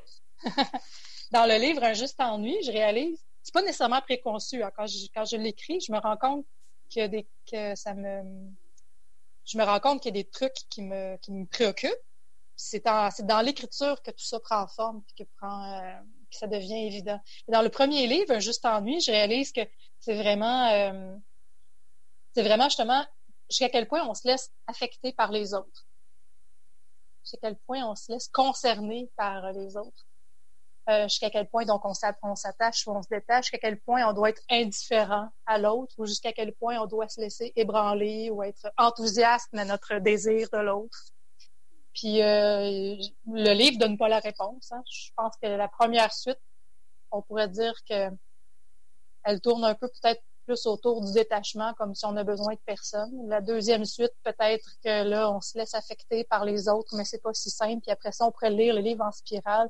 Mm-hmm. dans le livre Un juste ennui, je réalise, c'est pas nécessairement préconçu. Hein. Quand je, quand je l'écris, je me rends compte que, des, que ça me je me rends compte qu'il y a des trucs qui me, qui me préoccupent. C'est dans l'écriture que tout ça prend forme que, prend, euh, que ça devient évident. dans le premier livre, Un juste ennui, je réalise que c'est vraiment, euh, c'est vraiment justement jusqu'à quel point on se laisse affecter par les autres. Jusqu'à quel point on se laisse concerner par les autres. Euh, jusqu'à quel point donc on s'attache ou on se détache, jusqu'à quel point on doit être indifférent à l'autre ou jusqu'à quel point on doit se laisser ébranler ou être enthousiaste à notre désir de l'autre. Puis euh, le livre donne pas la réponse. Hein. Je pense que la première suite, on pourrait dire que elle tourne un peu peut-être plus autour du détachement, comme si on a besoin de personne. La deuxième suite, peut-être que là, on se laisse affecter par les autres, mais c'est pas si simple. Puis après ça, on pourrait lire le livre en spirale,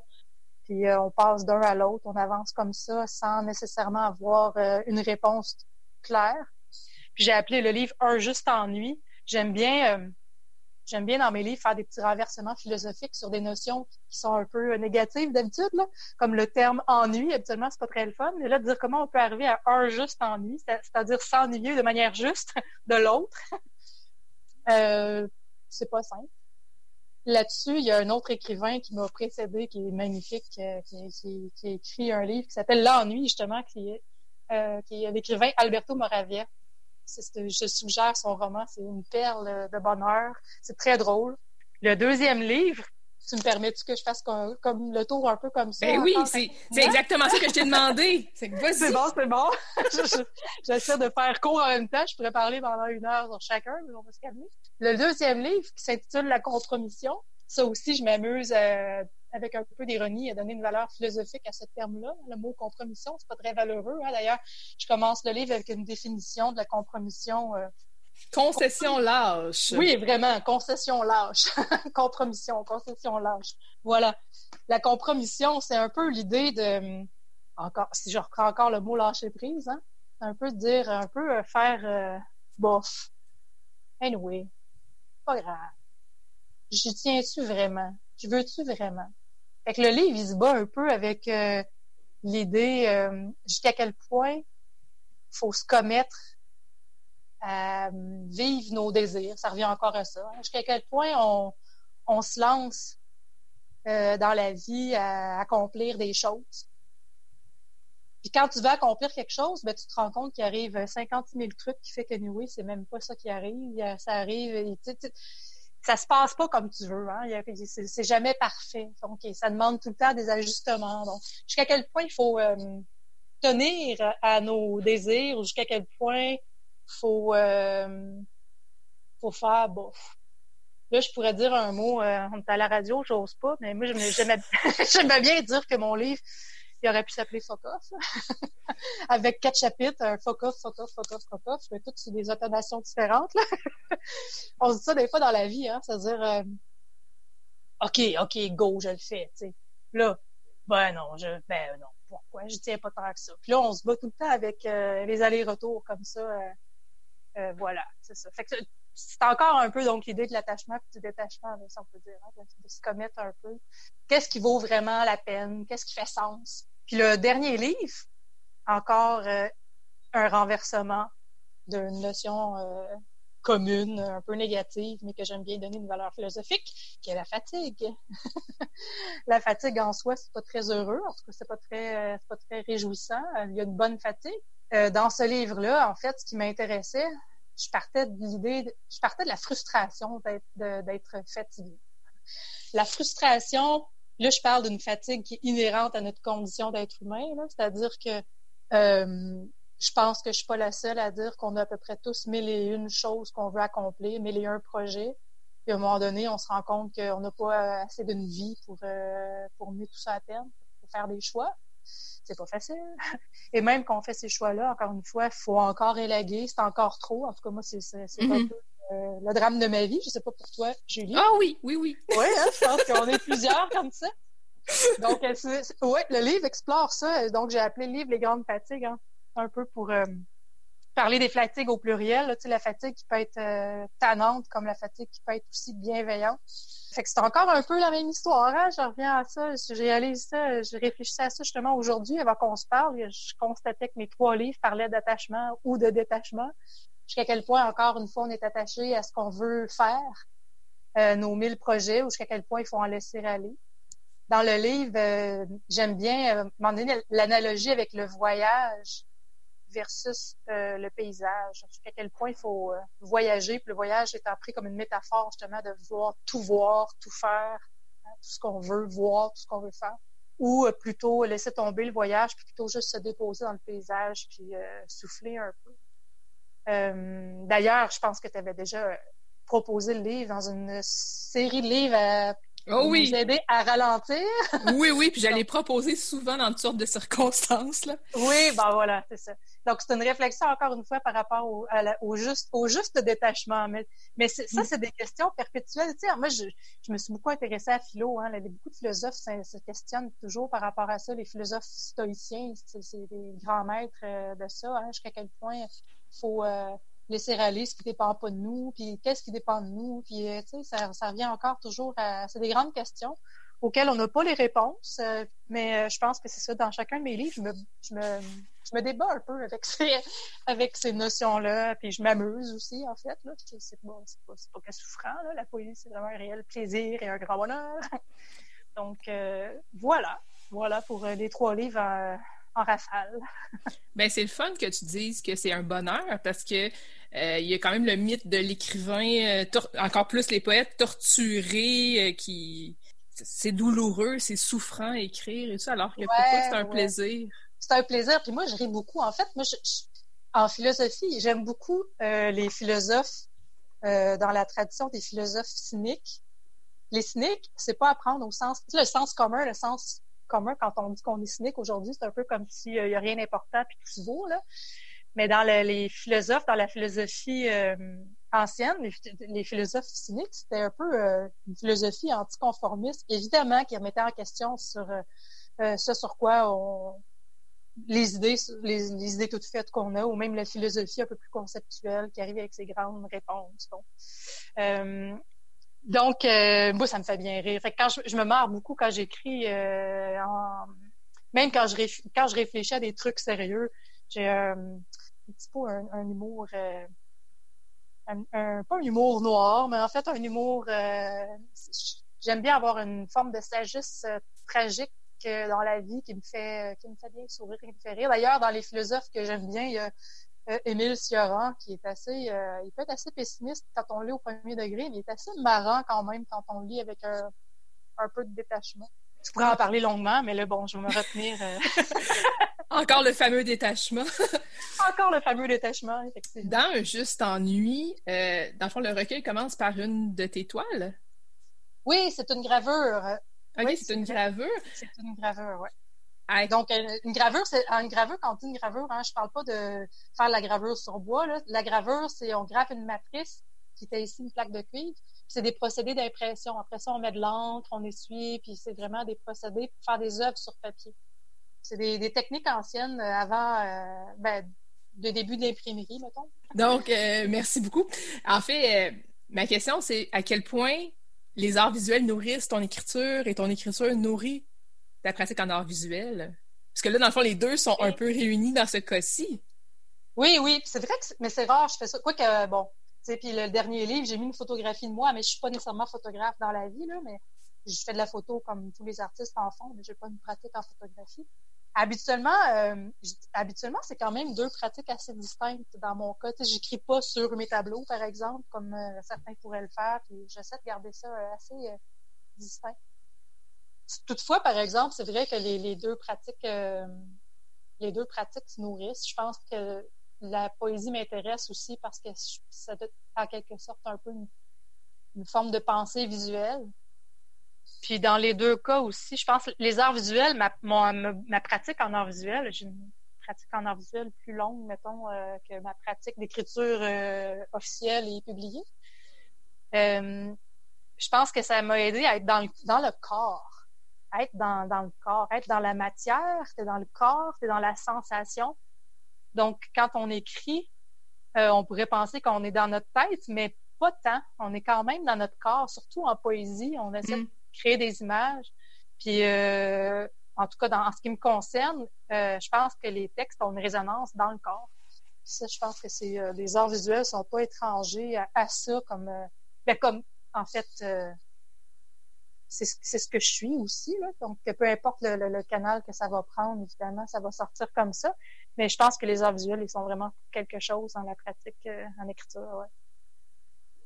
puis euh, on passe d'un à l'autre, on avance comme ça sans nécessairement avoir euh, une réponse claire. Puis j'ai appelé le livre Un juste ennui. J'aime bien euh, j'aime bien dans mes livres faire des petits renversements philosophiques sur des notions qui sont un peu négatives d'habitude, comme le terme ennui. Habituellement, c'est pas très le fun, mais là, de dire comment on peut arriver à un juste ennui, c'est-à-dire s'ennuyer de manière juste de l'autre, c'est pas simple. Là-dessus, il y a un autre écrivain qui m'a précédé, qui est magnifique, euh, qui, qui, a écrit un livre qui s'appelle L'ennui, justement, qui est, euh, qui est l'écrivain Alberto Moravia. je suggère son roman, c'est une perle de bonheur. C'est très drôle. Le deuxième livre, Tu me permets-tu que je fasse comme, comme le tour un peu comme ça? Ben oui, c'est exactement ça que je t'ai demandé. C'est bon, c'est bon. J'essaie de faire court en même temps. Je pourrais parler pendant une heure sur chacun, mais on va se calmer. Le deuxième livre qui s'intitule La compromission, ça aussi, je m'amuse euh, avec un peu d'ironie à donner une valeur philosophique à ce terme-là. Le mot compromission, c'est pas très valeureux. Hein. D'ailleurs, je commence le livre avec une définition de la compromission. Euh, concession lâche. Oui, vraiment, concession lâche. compromission, concession lâche. Voilà. La compromission, c'est un peu l'idée de, encore, si je reprends encore le mot lâcher prise, hein, un peu dire, un peu euh, faire euh, bof. Anyway, pas grave. J'y tiens-tu vraiment? Je veux-tu vraiment? Fait que le livre, il se bat un peu avec euh, l'idée jusqu'à quel point faut se commettre à vivre nos désirs. Ça revient encore à ça. Hein. Jusqu'à quel point on, on se lance euh, dans la vie à accomplir des choses. Puis quand tu vas accomplir quelque chose, ben, tu te rends compte qu'il arrive 50 000 trucs qui fait que, oui, c'est même pas ça qui arrive. Ça arrive, ça se passe pas comme tu veux. Hein? C'est jamais parfait. Donc, ça demande tout le temps des ajustements. Donc, jusqu'à quel point il faut euh, tenir à nos désirs, jusqu'à quel point faut, euh, faut faire bof. Là, je pourrais dire un mot, euh, on est à la radio, j'ose pas, mais moi, j'aimais bien dire que mon livre, il aurait pu s'appeler Off. Avec quatre chapitres, un Fuck Off, Fuck Off, mais toutes sur des intonations différentes. on se dit ça des fois dans la vie, hein, c'est-à-dire, euh, OK, OK, go, je le fais, tu sais. Là, ben non, je, ben non, pourquoi? Je tiens pas tant que ça. Puis là, on se bat tout le temps avec euh, les allers-retours comme ça. Euh, voilà, c'est ça. C'est encore un peu donc l'idée de l'attachement et du détachement, si on peut dire, hein, de, se commettre un peu. Qu'est-ce qui vaut vraiment la peine? Qu'est-ce qui fait sens? Puis le dernier livre, encore euh, un renversement d'une notion euh, commune, un peu négative, mais que j'aime bien donner une valeur philosophique, qui est la fatigue. la fatigue en soi, c'est pas très heureux, en tout cas, c'est pas très, pas très réjouissant. Il y a une bonne fatigue, euh, dans ce livre-là, en fait, ce qui m'intéressait, je partais de l'idée, je partais de la frustration d'être fatigué. La frustration, là, je parle d'une fatigue qui est inhérente à notre condition d'être humain, c'est-à-dire que euh, je pense que je suis pas la seule à dire qu'on a à peu près tous mille et une choses qu'on veut accomplir, mille et un projets. Puis à un moment donné, on se rend compte qu'on n'a pas assez d'une vie pour, euh, pour mener tout ça à terme, pour faire des choix c'est pas facile. Et même quand on fait ces choix-là, encore une fois, il faut encore élaguer, c'est encore trop. En tout cas, moi, c'est un mm-hmm. peu euh, le drame de ma vie. Je sais pas pour toi, Julie. Ah oui, oui, oui. Oui, hein, je pense qu'on est plusieurs comme ça. Donc, ouais, le livre explore ça. Donc, j'ai appelé le livre Les grandes fatigues, hein, un peu pour euh, parler des fatigues au pluriel. Là, la fatigue qui peut être tannante comme la fatigue qui peut être aussi bienveillante. Fait que c'est encore un peu la même histoire. Hein? Je reviens à ça. J'ai réalisé ça. J'ai réfléchi à ça justement aujourd'hui avant qu'on se parle. Je constatais que mes trois livres parlaient d'attachement ou de détachement. Jusqu'à quel point, encore une fois, on est attaché à ce qu'on veut faire, euh, nos mille projets, ou jusqu'à quel point il faut en laisser aller. Dans le livre, euh, j'aime bien euh, l'analogie avec le voyage versus euh, le paysage. Jusqu'à quel point il faut euh, voyager. Puis le voyage est appris comme une métaphore justement de vouloir tout voir, tout faire, hein, tout ce qu'on veut voir, tout ce qu'on veut faire. Ou euh, plutôt laisser tomber le voyage, puis plutôt juste se déposer dans le paysage, puis souffler un peu. D'ailleurs, je pense que tu avais déjà proposé le livre dans une série de livres à Oh oui. Aider à ralentir. oui, oui, puis j'allais proposer souvent dans toutes sortes de circonstances. Là. Oui, ben voilà, c'est ça. Donc, c'est une réflexion, encore une fois, par rapport au, au, juste, au juste détachement. Mais, mais ça, mm. c'est des questions perpétuelles. Tu sais, moi, je, je me suis beaucoup intéressée à philo. Hein. beaucoup de philosophes se, questionnent toujours par rapport à ça. Les philosophes stoïciens, c'est des grands maîtres euh, de ça. Hein, jusqu'à quel point il faut... Euh, laisser aller ce qui dépend pas de nous, puis qu'est-ce qui dépend de nous, puis euh, tu sais, ça, ça revient encore toujours à... C'est des grandes questions auxquelles on n'a pas les réponses, euh, mais euh, je pense que c'est ça, dans chacun de mes livres, je me, je me, je me débat un peu avec ces, avec ces notions-là, puis je m'amuse aussi, en fait, là. C'est pas, pas, pas que souffrant, là. La poésie, c'est vraiment un réel plaisir et un grand bonheur. Donc, voilà. Voilà pour les trois livres en rafale. ben, c'est le fun que tu dises que c'est un bonheur parce que euh, il y a quand même le mythe de l'écrivain, euh, encore plus les poètes torturés euh, qui c'est douloureux, c'est souffrant écrire et tout, alors que pour toi, c'est un plaisir. C'est un plaisir. Puis moi, je ris beaucoup. En fait, moi, en philosophie, j'aime beaucoup euh, les philosophes euh, dans la tradition des philosophes cyniques. Les cyniques, c'est pas apprendre au sens, le sens commun, le sens commun quand on dit qu'on est cynique aujourd'hui, c'est un peu comme s'il n'y a rien d'important puis tout se vaut, là. Mais dans les philosophes, dans la philosophie euh, ancienne, les, philosophes cyniques, c'était un peu euh, une philosophie anticonformiste, évidemment, qui remettait en question sur euh, ce sur quoi on les idées, les, idées toutes faites qu'on a, ou même la philosophie un peu plus conceptuelle qui arrive avec ses grandes réponses. donc, moi, ça me fait bien rire. Fait quand je, me marre beaucoup quand j'écris, même quand je, quand je réfléchis à des trucs sérieux, j'ai un petit peu un, humour, euh, un, pas un humour noir, mais en fait un humour. Euh, j'aime bien avoir une forme de sagesse euh, tragique dans la vie qui me fait qui me fait bien sourire, qui me fait rire. D'ailleurs, dans les philosophes que j'aime bien, il y a Émile Cioran qui est assez, il peut être assez pessimiste quand on lit au premier degré, mais il est assez marrant quand même quand on lit avec un, un peu de détachement. Je pourrais en parler longuement, mais là, bon, je vais me retenir. Encore le fameux détachement. Encore le fameux détachement, effectivement. Dans Juste Ennui, euh, dans le fond, le recueil commence par une de tes toiles. Oui, c'est une gravure. OK, c'est une gravure. C'est une gravure, oui. Donc, euh, une gravure, c'est une gravure, quand on dit une gravure, hein, je parle pas de faire la gravure sur bois. Là. La gravure, c'est on grave une matrice qui était ici une plaque de cuivre. C'est des procédés d'impression. Après ça, on met de l'encre, on essuie, puis c'est vraiment des procédés pour faire des œuvres sur papier. C'est des, techniques anciennes euh, avant euh, ben, le début de l'imprimerie, mettons. Donc, euh, merci beaucoup. En fait, ma question, c'est à quel point les arts visuels nourrissent ton écriture et ton écriture nourrit ta pratique en arts visuels? Parce que là, dans le fond, les deux sont un peu réunis dans ce cas-ci. Oui, oui, c'est vrai que mais c'est rare, je fais ça. Quoique, bon, puis le dernier livre, j'ai mis une photographie de moi, mais je suis pas nécessairement photographe dans la vie, là, mais je fais de la photo comme tous les artistes en font, mais j'ai pas une pratique en photographie. Habituellement, euh, habituellement, c'est quand même deux pratiques assez distinctes dans mon cas. Je j'écris pas sur mes tableaux, par exemple, comme euh, certains pourraient le faire, puis j'essaie de garder ça euh, assez distinct. Toutefois, par exemple, c'est vrai que les, deux pratiques, les deux pratiques se nourrissent. Je pense que la poésie m'intéresse aussi parce que ça doit en quelque sorte un peu une forme de pensée visuelle. Puis dans les deux cas aussi, je pense les arts visuels, ma, pratique en arts visuels, j'ai une pratique en arts visuels plus longue, mettons, euh, que ma pratique d'écriture euh, officielle et publiée. Euh, je pense que ça m'a aidé à être dans le, corps, à être dans, le corps, être dans la matière, t'es dans le corps, t'es dans la sensation. Donc, quand on écrit, on pourrait penser qu'on est dans notre tête, mais pas tant. On est quand même dans notre corps, surtout en poésie. On essaie mm créer des images. Puis, euh, en tout cas, dans, en ce qui me concerne, euh, je pense que les textes ont une résonance dans le corps. ça, je pense que c'est euh, les arts visuels sont pas étrangers à, ça, comme, ben, comme en fait, c'est ce que je suis aussi. Là. Donc, peu importe le, canal que ça va prendre, évidemment, ça va sortir comme ça. Mais je pense que les arts visuels, ils sont vraiment quelque chose dans la pratique en écriture. Ouais.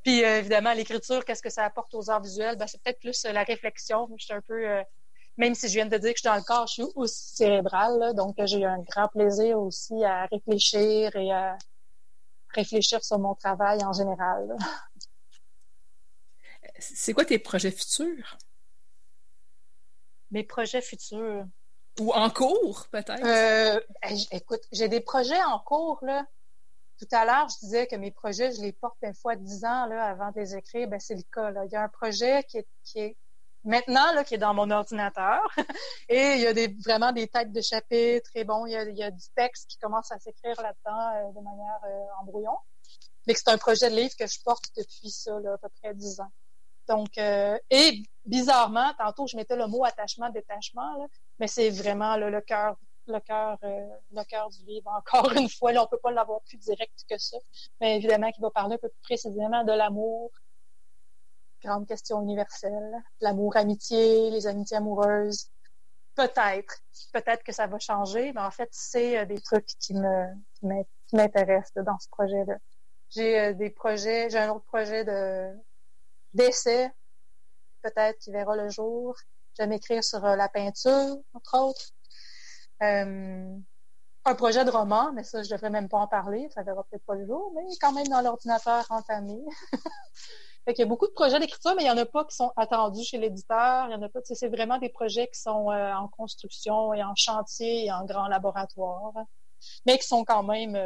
Puis euh, évidemment, l'écriture, qu'est-ce que ça apporte aux arts visuels? Ben, c'est peut-être plus euh, la réflexion. Je suis un peu, euh, même si je viens de dire que je suis dans le corps, je suis aussi cérébrale. donc, j'ai eu un grand plaisir aussi à réfléchir et à réfléchir sur mon travail en général. C'est quoi tes projets futurs? Mes projets futurs? Ou en cours, peut-être? écoute, j'ai des projets en cours, là. Tout à l'heure, je disais que mes projets, je les porte une fois dix ans là, avant de les écrire. Ben, c'est le cas. Là. Il y a un projet qui est, qui est maintenant là, qui est dans mon ordinateur. et il y a des, vraiment des têtes de chapitres. Et bon, il y a, il y a du texte qui commence à s'écrire là-dedans euh, de manière euh, en brouillon. Mais c'est un projet de livre que je porte depuis ça, là, à peu près dix ans. Donc, euh, et bizarrement, tantôt, je mettais le mot attachement, détachement, là, mais c'est vraiment là, le cœur le cœur euh, le cœur du livre. Encore une fois, là, on peut pas l'avoir plus direct que ça, mais évidemment qu'il va parler un peu plus précisément de l'amour. Grande question universelle. L'amour amitié, les amitiés amoureuses. Peut-être, peut-être que ça va changer, mais en fait, c'est euh, des trucs qui me qui m'intéressent dans ce projet-là. J'ai euh, des projets, j'ai un autre projet de d'essai peut-être qui verra le jour. J'aime écrire sur la peinture, entre autres. un projet de roman, mais ça, je devrais même pas en parler, ça verra peut-être pas le jour, mais quand même dans l'ordinateur entamé. fait qu'il y a beaucoup de projets d'écriture, mais il y en a pas qui sont attendus chez l'éditeur. Il y en a pas, c'est vraiment des projets qui sont en construction et en chantier et en grand laboratoire, mais qui sont quand même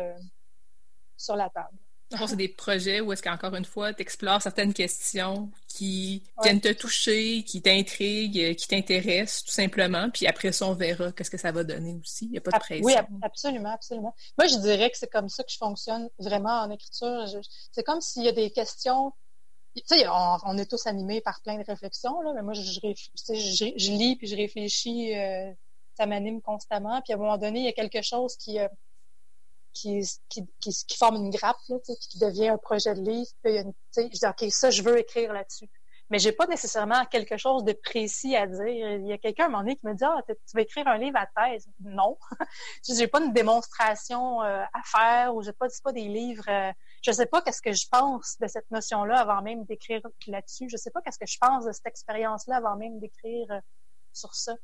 sur la table c'est des projets où est-ce qu'encore une fois, tu explores certaines questions qui viennent te toucher, qui t'intriguent, qui t'intéressent, tout simplement. Puis après ça, on verra qu'est-ce que ça va donner aussi. Il n'y a pas de pression. Oui, absolument, absolument. Moi, je dirais que c'est comme ça que je fonctionne vraiment en écriture. C'est comme s'il y a des questions tu sais, on, est tous animés par plein de réflexions, là, mais moi, je, je, lis puis je réfléchis, euh, ça m'anime constamment. Puis à un moment donné, il y a quelque chose qui, euh, qui, qui, qui, forme une grappe, là, qui devient un projet de livre. Puis, une, je dis, OK, ça, je veux écrire là-dessus. Mais j'ai pas nécessairement quelque chose de précis à dire. Il y a quelqu'un à un moment donné qui me dit, ah, tu vas écrire un livre à thèse? Non. j'ai pas une démonstration euh, à faire ou j'ai pas, pas des livres. Euh, je sais pas qu'est-ce que je pense de cette notion-là avant même d'écrire là-dessus. Je sais pas qu'est-ce que je pense de cette expérience-là avant même d'écrire euh, sur ça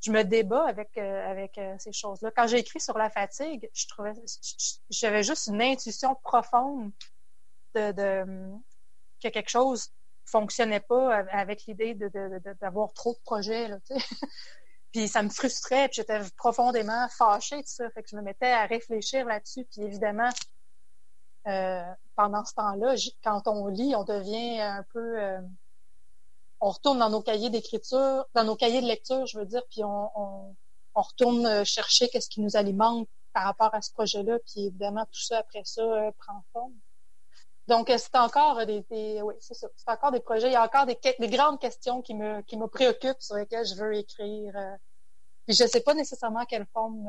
je me débat avec euh, avec euh, ces choses-là. Quand j'ai écrit sur la fatigue, je trouvais j'avais juste une intuition profonde de, de que quelque chose fonctionnait pas avec l'idée d'avoir trop de projets là, puis ça me frustrait, puis j'étais profondément fâchée de ça, fait que je me mettais à réfléchir là-dessus, puis évidemment euh, pendant ce temps-là, quand on lit, on devient un peu on retourne dans nos cahiers d'écriture, dans nos cahiers de lecture, je veux dire, puis on, retourne euh, chercher qu'est-ce qui nous alimente par rapport à ce projet-là, puis évidemment tout ça après ça euh, prend forme. Donc euh, c'est encore des, oui c'est ça, c'est encore des projets, il y a encore des, des grandes questions qui me qui me préoccupent sur lesquelles je veux écrire. puis je sais pas nécessairement quelle forme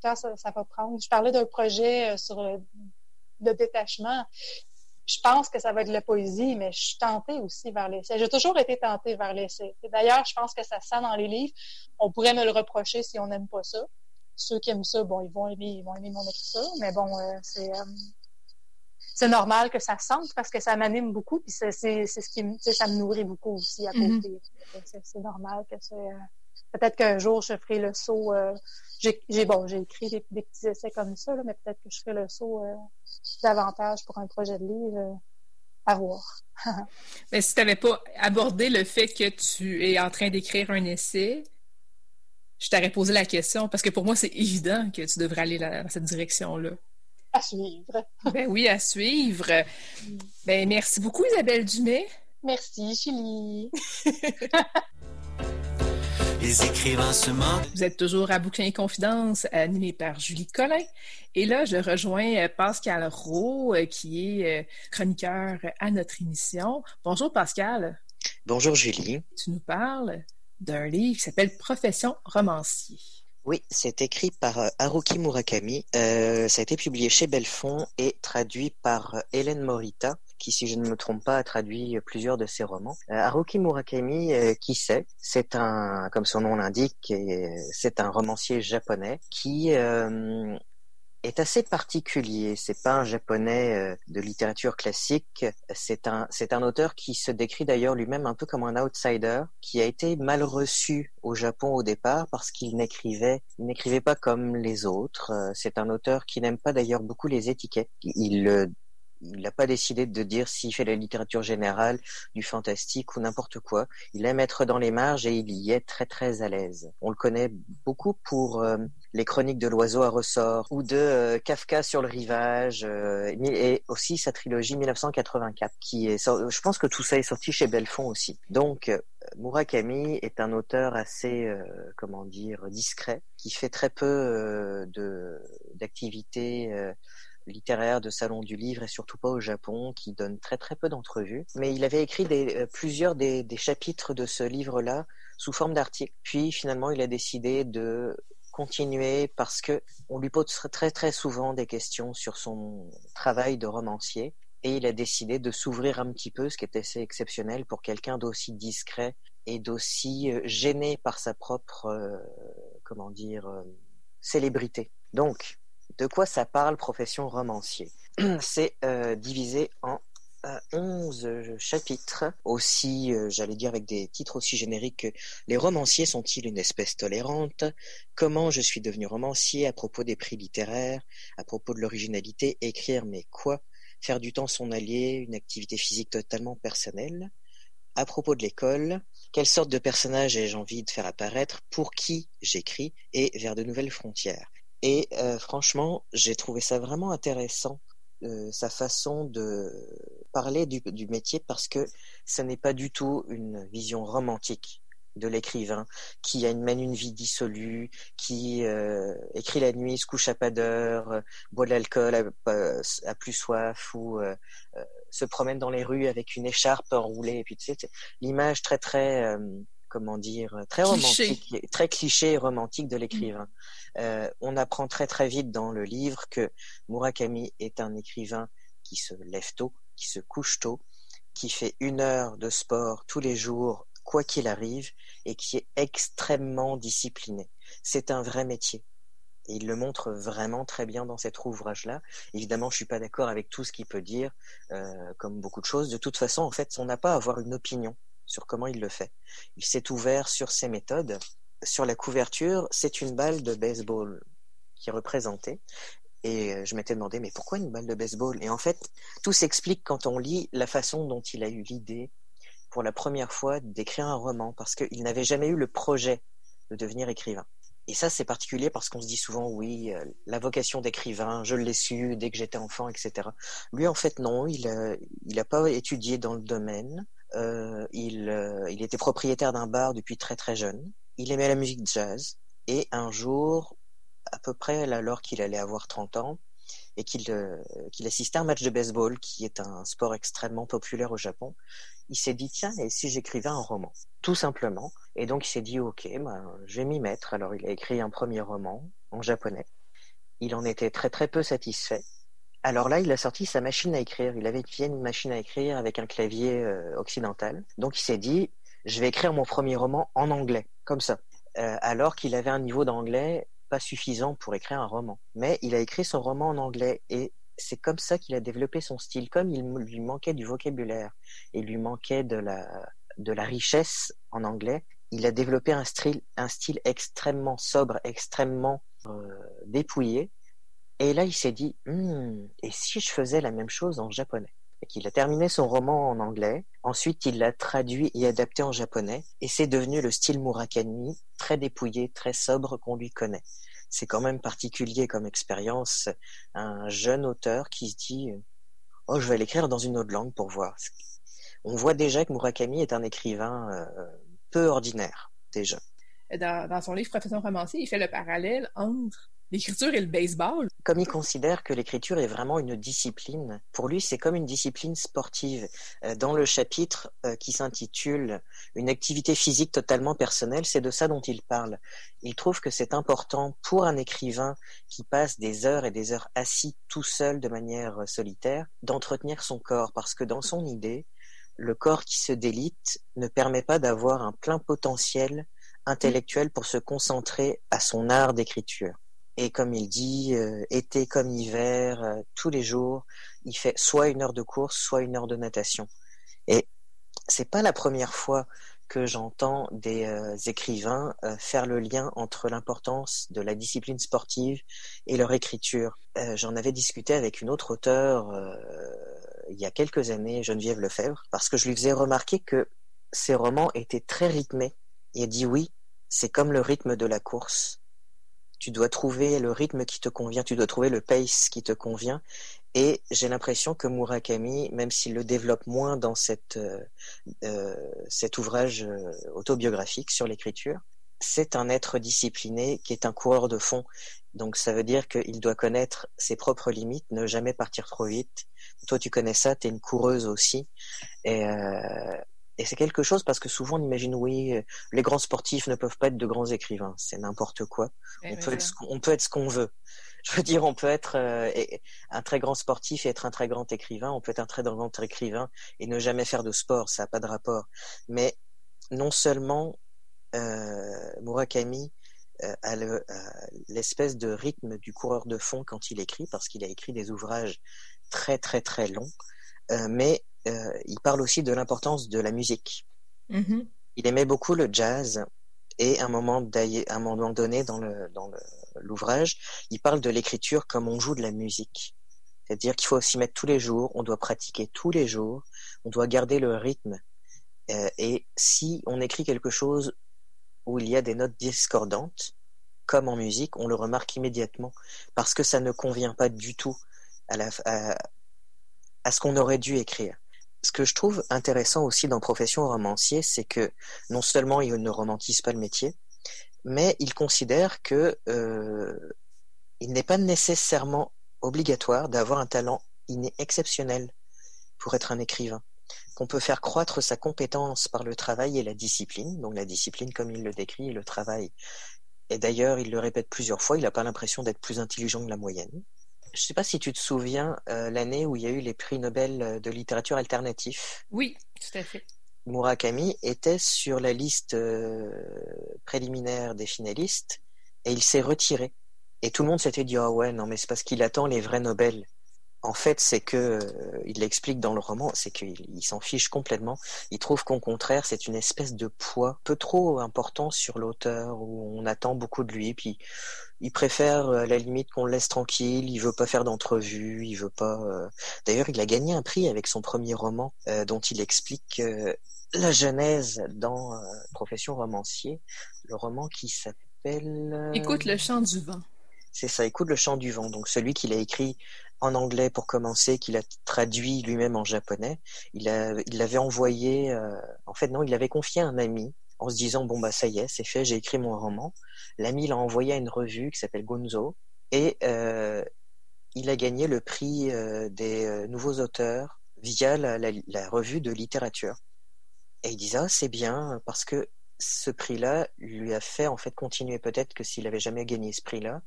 ça, ça va prendre. Je parlais d'un projet sur le détachement je pense que ça va être de la poésie, mais je suis tentée aussi vers l'essai. J'ai toujours été tentée vers l'essai. D'ailleurs, je pense que ça sent dans les livres. On pourrait me le reprocher si on n'aime pas ça. Ceux qui aiment ça, bon, ils vont aimer, ils vont aimer mon écriture, mais bon, euh, c'est euh, c'est normal que ça sente parce que ça m'anime beaucoup, puis c'est ce qui me, ça me nourrit beaucoup aussi à mm-hmm. côté. C'est normal que c'est euh, peut-être qu'un jour je ferai le saut. Euh, j'ai bon, j'ai écrit des, petits essais comme ça, mais peut-être que je ferai le saut euh, davantage pour un projet de livre euh, à voir. mais si tu n'avais pas abordé le fait que tu es en train d'écrire un essai, je t'aurais posé la question parce que pour moi, c'est évident que tu devrais aller dans cette direction-là. À suivre. ben oui, à suivre. Ben merci beaucoup, Isabelle Dumais. Merci, Julie. Les écrivains se Vous êtes toujours à Bouquin et Confidence, animé par Julie Collin. Et là, je rejoins euh, Pascal Rowe, euh, qui est euh, chroniqueur à notre émission. Bonjour Pascal. Bonjour Julie. Tu nous parles d'un livre qui s'appelle Profession romancier. Oui, c'est écrit par Haruki Murakami. ça a été publié chez Belfond et traduit par Hélène Morita qui, si je ne me trompe pas, a traduit plusieurs de ses romans. Euh, Haruki Murakami, euh, qui c'est C'est un, comme son nom l'indique, c'est un romancier japonais qui euh, est assez particulier. C'est pas un japonais de littérature classique. C'est un, c'est un auteur qui se décrit d'ailleurs lui-même un peu comme un outsider, qui a été mal reçu au Japon au départ parce qu'il n'écrivait, n'écrivait pas comme les autres. C'est un auteur qui n'aime pas d'ailleurs beaucoup les étiquettes. Il il n'a pas décidé de dire s'il fait la littérature générale, du fantastique ou n'importe quoi. Il aime être dans les marges et il y est très très à l'aise. On le connaît beaucoup pour euh, les chroniques de l'oiseau à ressort ou de euh, Kafka sur le rivage euh, et aussi sa trilogie 1984 qui est je pense que tout ça est sorti chez Belfond aussi. Donc Murakami est un auteur assez comment dire discret qui fait très peu de d'activités littéraire de salon du livre et surtout pas au Japon, qui donne très très peu d'entrevues. Mais il avait écrit euh, plusieurs des, des, chapitres de ce livre-là sous forme d'articles. Puis finalement, il a décidé de continuer parce que on lui pose très très souvent des questions sur son travail de romancier et il a décidé de s'ouvrir un petit peu, ce qui est assez exceptionnel pour quelqu'un d'aussi discret et d'aussi euh, gêné par sa propre, euh, comment dire, célébrité. Donc, de quoi ça parle profession romancier? C'est euh, divisé en euh, 11 euh, chapitres, aussi, euh, j'allais dire avec des titres aussi génériques que Les romanciers sont-ils une espèce tolérante? Comment je suis devenu romancier? À propos des prix littéraires, à propos de l'originalité, écrire mais quoi? Faire du temps son allié, une activité physique totalement personnelle. À propos de l'école, quelle sorte de personnage ai-je envie de faire apparaître, pour qui j'écris, et vers de nouvelles frontières. Et euh, franchement, j'ai trouvé ça vraiment intéressant, euh, sa façon de parler du, du métier, parce que ce n'est pas du tout une vision romantique de l'écrivain qui a une, mène une vie dissolue, qui euh, écrit la nuit, se couche à pas d'heure, euh, boit de l'alcool, a, a, a, plus soif ou euh, se promène dans les rues avec une écharpe enroulée. Et puis tu sais, l'image très très comment dire très romantique, cliché. très cliché et romantique de l'écrivain. Mmh. on apprend très très vite dans le livre que Murakami est un écrivain qui se lève tôt, qui se couche tôt, qui fait une heure de sport tous les jours quoi qu'il arrive, et qui est extrêmement discipliné. C'est un vrai métier. Et il le montre vraiment très bien dans cet ouvrage-là. Évidemment, je suis pas d'accord avec tout ce qu'il peut dire, euh, comme beaucoup de choses. De toute façon, en fait, on n'a pas à avoir une opinion sur comment il le fait. Il s'est ouvert sur ses méthodes. Sur la couverture, c'est une balle de baseball qui est représentée. Et je m'étais demandé, mais pourquoi une balle de baseball? Et en fait, tout s'explique quand on lit la façon dont il a eu l'idée pour la première fois d'écrire un roman parce qu'il n'avait jamais eu le projet de devenir écrivain. Et ça, c'est particulier parce qu'on se dit souvent, oui, euh, la vocation d'écrivain, je l'ai su dès que j'étais enfant, etc. Lui, en fait, non, il n'a il a pas étudié dans le domaine. Euh, il, euh, il était propriétaire d'un bar depuis très très jeune. Il aimait la musique jazz. Et un jour, à peu près alors qu'il allait avoir 30 ans, et qu'il euh, qu'il assistait à un match de baseball, qui est un sport extrêmement populaire au Japon, il s'est dit tiens et si j'écrivais un roman? Tout simplement. Et donc il s'est dit ok ben, je vais m'y mettre. Alors il a écrit un premier roman en japonais. Il en était très très peu satisfait alors là il a sorti sa machine à écrire il avait une machine à écrire avec un clavier euh, occidental donc il s'est dit je vais écrire mon premier roman en anglais comme ça euh, alors qu'il avait un niveau d'anglais pas suffisant pour écrire un roman mais il a écrit son roman en anglais et c'est comme ça qu'il a développé son style, comme il lui manquait du vocabulaire et lui manquait de la, de la richesse en anglais. Il a développé un style, un style extrêmement sobre, extrêmement euh, dépouillé. Et là, il s'est dit, hm, et si je faisais la même chose en japonais? Et qu'il a terminé son roman en anglais. Ensuite, il l'a traduit et adapté en japonais. Et c'est devenu le style Murakami, très dépouillé, très sobre qu'on lui connaît c'est quand même particulier comme expérience. Un jeune auteur qui se dit Oh, je vais l'écrire dans une autre langue pour voir. On voit déjà que Murakami est un écrivain euh, peu ordinaire, déjà. Dans, dans son livre Profession romancier, il fait le parallèle entre l'écriture et le baseball. Comme il considère que l'écriture est vraiment une discipline, pour lui c'est comme une discipline sportive. Euh, dans le chapitre euh, qui s'intitule Une activité physique totalement personnelle, c'est de ça dont il parle. Il trouve que c'est important pour un écrivain qui passe des heures et des heures assis tout seul de manière solitaire d'entretenir son corps parce que dans son idée, le corps qui se délite ne permet pas d'avoir un plein potentiel intellectuel pour se concentrer à son art d'écriture. Et comme il dit, euh, été comme hiver, euh, tous les jours, il fait soit une heure de course, soit une heure de natation. Et c'est pas la première fois que j'entends des euh, écrivains euh, faire le lien entre l'importance de la discipline sportive et leur écriture. Euh, J'en avais discuté avec une autre auteure il y a quelques années, Geneviève Lefebvre, parce que je lui faisais remarquer que ses romans étaient très rythmés. Il a dit oui, c'est comme le rythme de la course tu dois trouver le rythme qui te convient, tu dois trouver le pace qui te convient. Et j'ai l'impression que Murakami, même s'il le développe moins dans cette, euh, euh, cet ouvrage euh, autobiographique sur l'écriture, c'est un être discipliné qui est un coureur de fond. Donc ça veut dire qu'il doit connaître ses propres limites, ne jamais partir trop vite. Toi tu connais ça, tu es une coureuse aussi. Et, euh, et c'est quelque chose parce que souvent on imagine oui, euh, les grands sportifs ne peuvent pas être de grands écrivains, c'est n'importe quoi. on, peut être, on peut être ce qu'on veut. Je veux dire, on peut être euh, un très grand sportif et être un très grand écrivain. On peut être un très grand écrivain et ne jamais faire de sport, ça n'a pas de rapport. Mais non seulement euh, Murakami euh, a l'espèce de rythme du coureur de fond quand il écrit, parce qu'il a écrit des ouvrages très très très longs, euh, mais euh, il parle aussi de l'importance de la musique. Mhm. Il aimait beaucoup le jazz et à un moment, un donné dans le dans le- l'ouvrage, il parle de l'écriture comme on joue de la musique. C'est-à-dire qu'il faut s'y mettre tous les jours, on doit pratiquer tous les jours, on doit garder le rythme. Euh, et si on écrit quelque chose où il y a des notes discordantes, comme en musique, on le remarque immédiatement parce que ça ne convient pas du tout à, la, à, à ce qu'on aurait dû écrire. Ce que je trouve intéressant aussi dans Profession romancier, c'est que non seulement il ne romantise pas le métier, mais il considère que euh, il n'est pas nécessairement obligatoire d'avoir un talent inné exceptionnel pour être un écrivain. Qu'on peut faire croître sa compétence par le travail et la discipline. Donc la discipline, comme il le décrit, le travail. Et d'ailleurs, il le répète plusieurs fois, il n'a pas l'impression d'être plus intelligent que la moyenne. Je ne sais pas si tu te souviens euh, l'année où il y a eu les prix Nobel de littérature alternative. Oui, tout à fait. Murakami était sur la liste euh, préliminaire des finalistes et il s'est retiré. Et tout le monde s'était dit ah ouais non mais c'est parce qu'il attend les vrais Nobel. En fait, c'est que euh, il l'explique dans le roman, c'est qu'il il s'en fiche complètement. Il trouve qu'au contraire, c'est une espèce de poids peu trop important sur l'auteur où on attend beaucoup de lui. Puis il préfère euh, à la limite qu'on le laisse tranquille. Il veut pas faire d'entrevue. Il veut pas. euh, D'ailleurs, il a gagné un prix avec son premier roman euh, dont il explique euh, la genèse dans euh, Profession romancier, le roman qui s'appelle. Écoute le chant du vent. c'est ça, écoute le chant du vent. Donc celui qu'il a écrit en anglais pour commencer, qu'il a traduit lui-même en japonais. Il a, il l'avait envoyé. euh, en fait, non, il l'avait confié à un ami en se disant bon bah ça y est, c'est fait, j'ai écrit mon roman. L'ami l'a envoyé à une revue qui s'appelle Gonzo et euh, il a gagné le prix euh, des nouveaux auteurs via la, la- la revue de littérature. Et il disait ah c'est bien parce que ce prix-là lui a fait en fait continuer. Peut-être que s'il avait jamais gagné ce prix-là,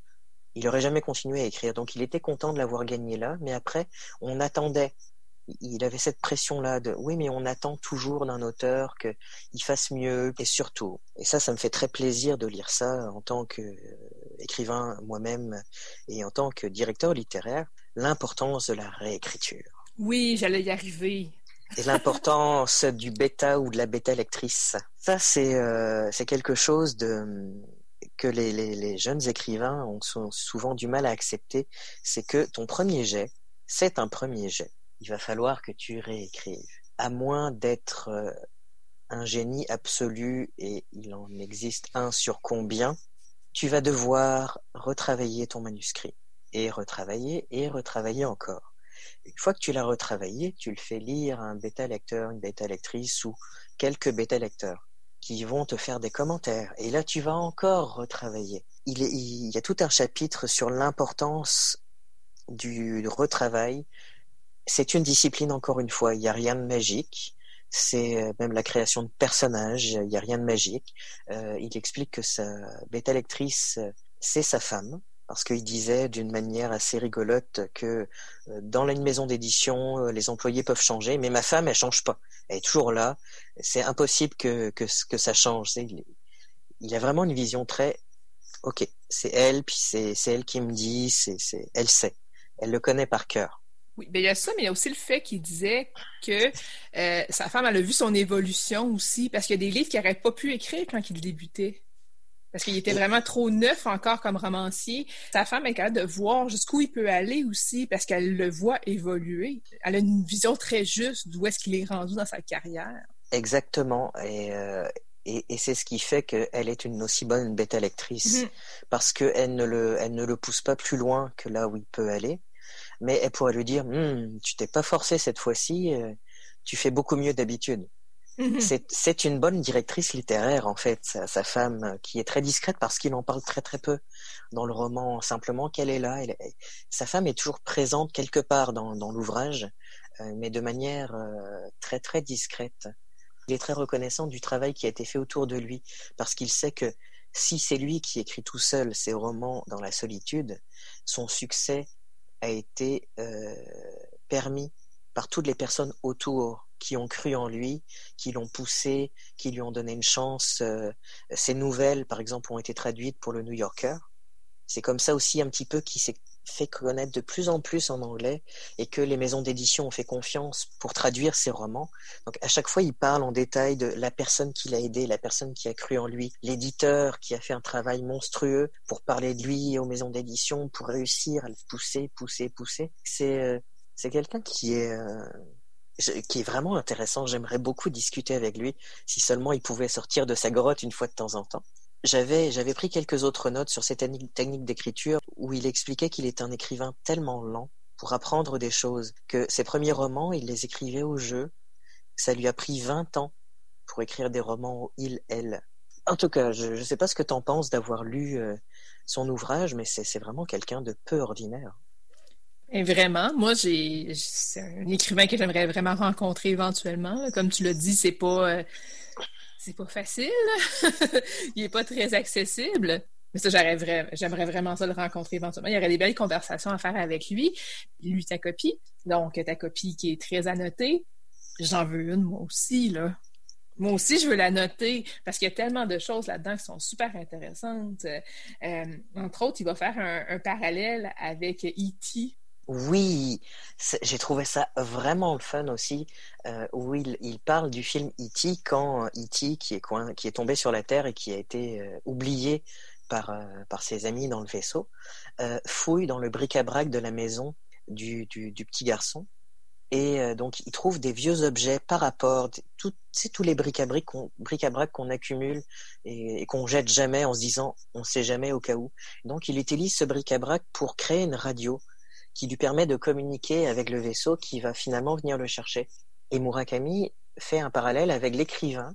il aurait jamais continué à écrire. Donc il était content de l'avoir gagné là, mais après on attendait. Il avait cette pression-là de oui, mais on attend toujours d'un auteur qu'il fasse mieux et surtout. Et ça, ça me fait très plaisir de lire ça en tant qu'écrivain moi-même et en tant que directeur littéraire, l'importance de la réécriture Oui, j'allais y arriver. et l'importance du bêta ou de la bêta lectrice. Ça, c'est euh, c'est quelque chose de que les, jeunes écrivains ont sou- souvent du mal à accepter. C'est que ton premier jet, c'est un premier jet. Il va falloir que tu réécrives. À moins d'être euh, un génie absolu, et il en existe un sur combien, tu vas devoir retravailler ton manuscrit. Et retravailler, et retravailler encore. Une fois que tu l'as retravaillé, tu le fais lire à un bêta lecteur, une bêta lectrice ou quelques bêta lecteurs qui vont te faire des commentaires. Et là, tu vas encore retravailler. Il, y a tout un chapitre sur l'importance du retravail. C'est une discipline, encore une fois. Il n'y a rien de magique. C'est euh, même la création de personnages. Il n'y a rien de magique. Euh, il explique que sa bêta lectrice, euh, c'est sa femme. Parce qu'il disait d'une manière assez rigolote que euh, dans une maison d'édition, euh, les employés peuvent changer, mais ma femme, elle change pas. Elle est toujours là. C'est impossible que, que, que ça change. Il, a vraiment une vision très, ok, c'est elle, puis c'est elle qui me dit, c'est elle sait. Elle le connaît par cœur. Oui, ben il y a ça, mais il y a aussi le fait qu'il disait que euh, sa femme, elle a vu son évolution aussi, parce qu'il y a des livres qu'il n'aurait pas pu écrire quand il débutait. Parce qu'il était vraiment trop neuf encore comme romancier. Sa femme est capable de voir jusqu'où il peut aller aussi, parce qu'elle le voit évoluer. Elle a une vision très juste d'où est-ce qu'il est rendu dans sa carrière. Exactement. Et, euh, et, et c'est ce qui fait qu'elle est une aussi bonne bêta lectrice. Mhm. Parce qu'elle ne, le, elle ne le pousse pas plus loin que là où il peut aller. Mais elle pourrait lui dire, Hum, tu t'es pas forcé cette fois-ci, euh, tu fais beaucoup mieux d'habitude. Mhm. C'est une bonne directrice littéraire, en fait, sa, femme, euh, qui est très discrète parce qu'il en parle très très peu dans le roman, simplement qu'elle est là. Sa femme est toujours présente quelque part dans, dans l'ouvrage, euh, mais de manière euh, très très discrète. Il est très reconnaissant du travail qui a été fait autour de lui, parce qu'il sait que si c'est lui qui écrit tout seul ses romans dans la solitude, son succès a été euh, permis par toutes les personnes autour qui ont cru en lui, qui l'ont poussé, qui lui ont donné une chance. Euh, Ses nouvelles, par exemple, ont été traduites pour le New Yorker. C'est comme ça aussi un petit peu qu'il s'est fait connaître de plus en plus en anglais et que les maisons d'édition ont fait confiance pour traduire ses romans. Donc à chaque fois, il parle en détail de la personne qui l'a aidé, la personne qui a cru en lui, l'éditeur qui a fait un travail monstrueux pour parler de lui aux maisons d'édition, pour réussir à le pousser, pousser, pousser. C'est euh, quelqu'un qui est euh, qui est vraiment intéressant. J'aimerais beaucoup discuter avec lui si seulement il pouvait sortir de sa grotte une fois de temps en temps. J'avais, j'avais pris quelques autres notes sur cette technique d'écriture où il expliquait qu'il est un écrivain tellement lent pour apprendre des choses que ses premiers romans, il les écrivait au jeu. Ça lui a pris 20 ans pour écrire des romans au il, elle. En tout cas, je ne sais pas ce que tu en penses d'avoir lu euh, son ouvrage, mais c'est vraiment quelqu'un de peu ordinaire. Et vraiment, moi, j'ai, c'est un écrivain que j'aimerais vraiment rencontrer éventuellement. Comme tu l'as dit, c'est pas, euh, c'est pas facile. il est pas très accessible. Mais ça, j'aimerais vraiment ça le rencontrer éventuellement. Il y aurait des belles conversations à faire avec lui. Lui, ta copie. Donc, ta copie qui est très annotée. J'en veux une, moi aussi, là. Moi aussi, je veux la noter parce qu'il y a tellement de choses là-dedans qui sont super intéressantes. Euh, entre autres, il va faire un, un parallèle avec E.T. Oui, j'ai trouvé ça vraiment le fun aussi, euh, où il, parle du film E.T. quand E.T. Qui est, qui est tombé sur la Terre et qui a été euh, oublié par, euh, par ses amis dans le vaisseau, euh, fouille dans le bric-à-brac de la maison du, du, petit garçon. Et euh, donc, il trouve des vieux objets par rapport, tout, tous les bric-à-brac qu'on bric qu'on accumule et, et qu'on jette jamais en se disant on sait jamais au cas où. Donc, il utilise ce bric-à-brac pour créer une radio qui lui permet de communiquer avec le vaisseau qui va finalement venir le chercher. Et Murakami fait un parallèle avec l'écrivain,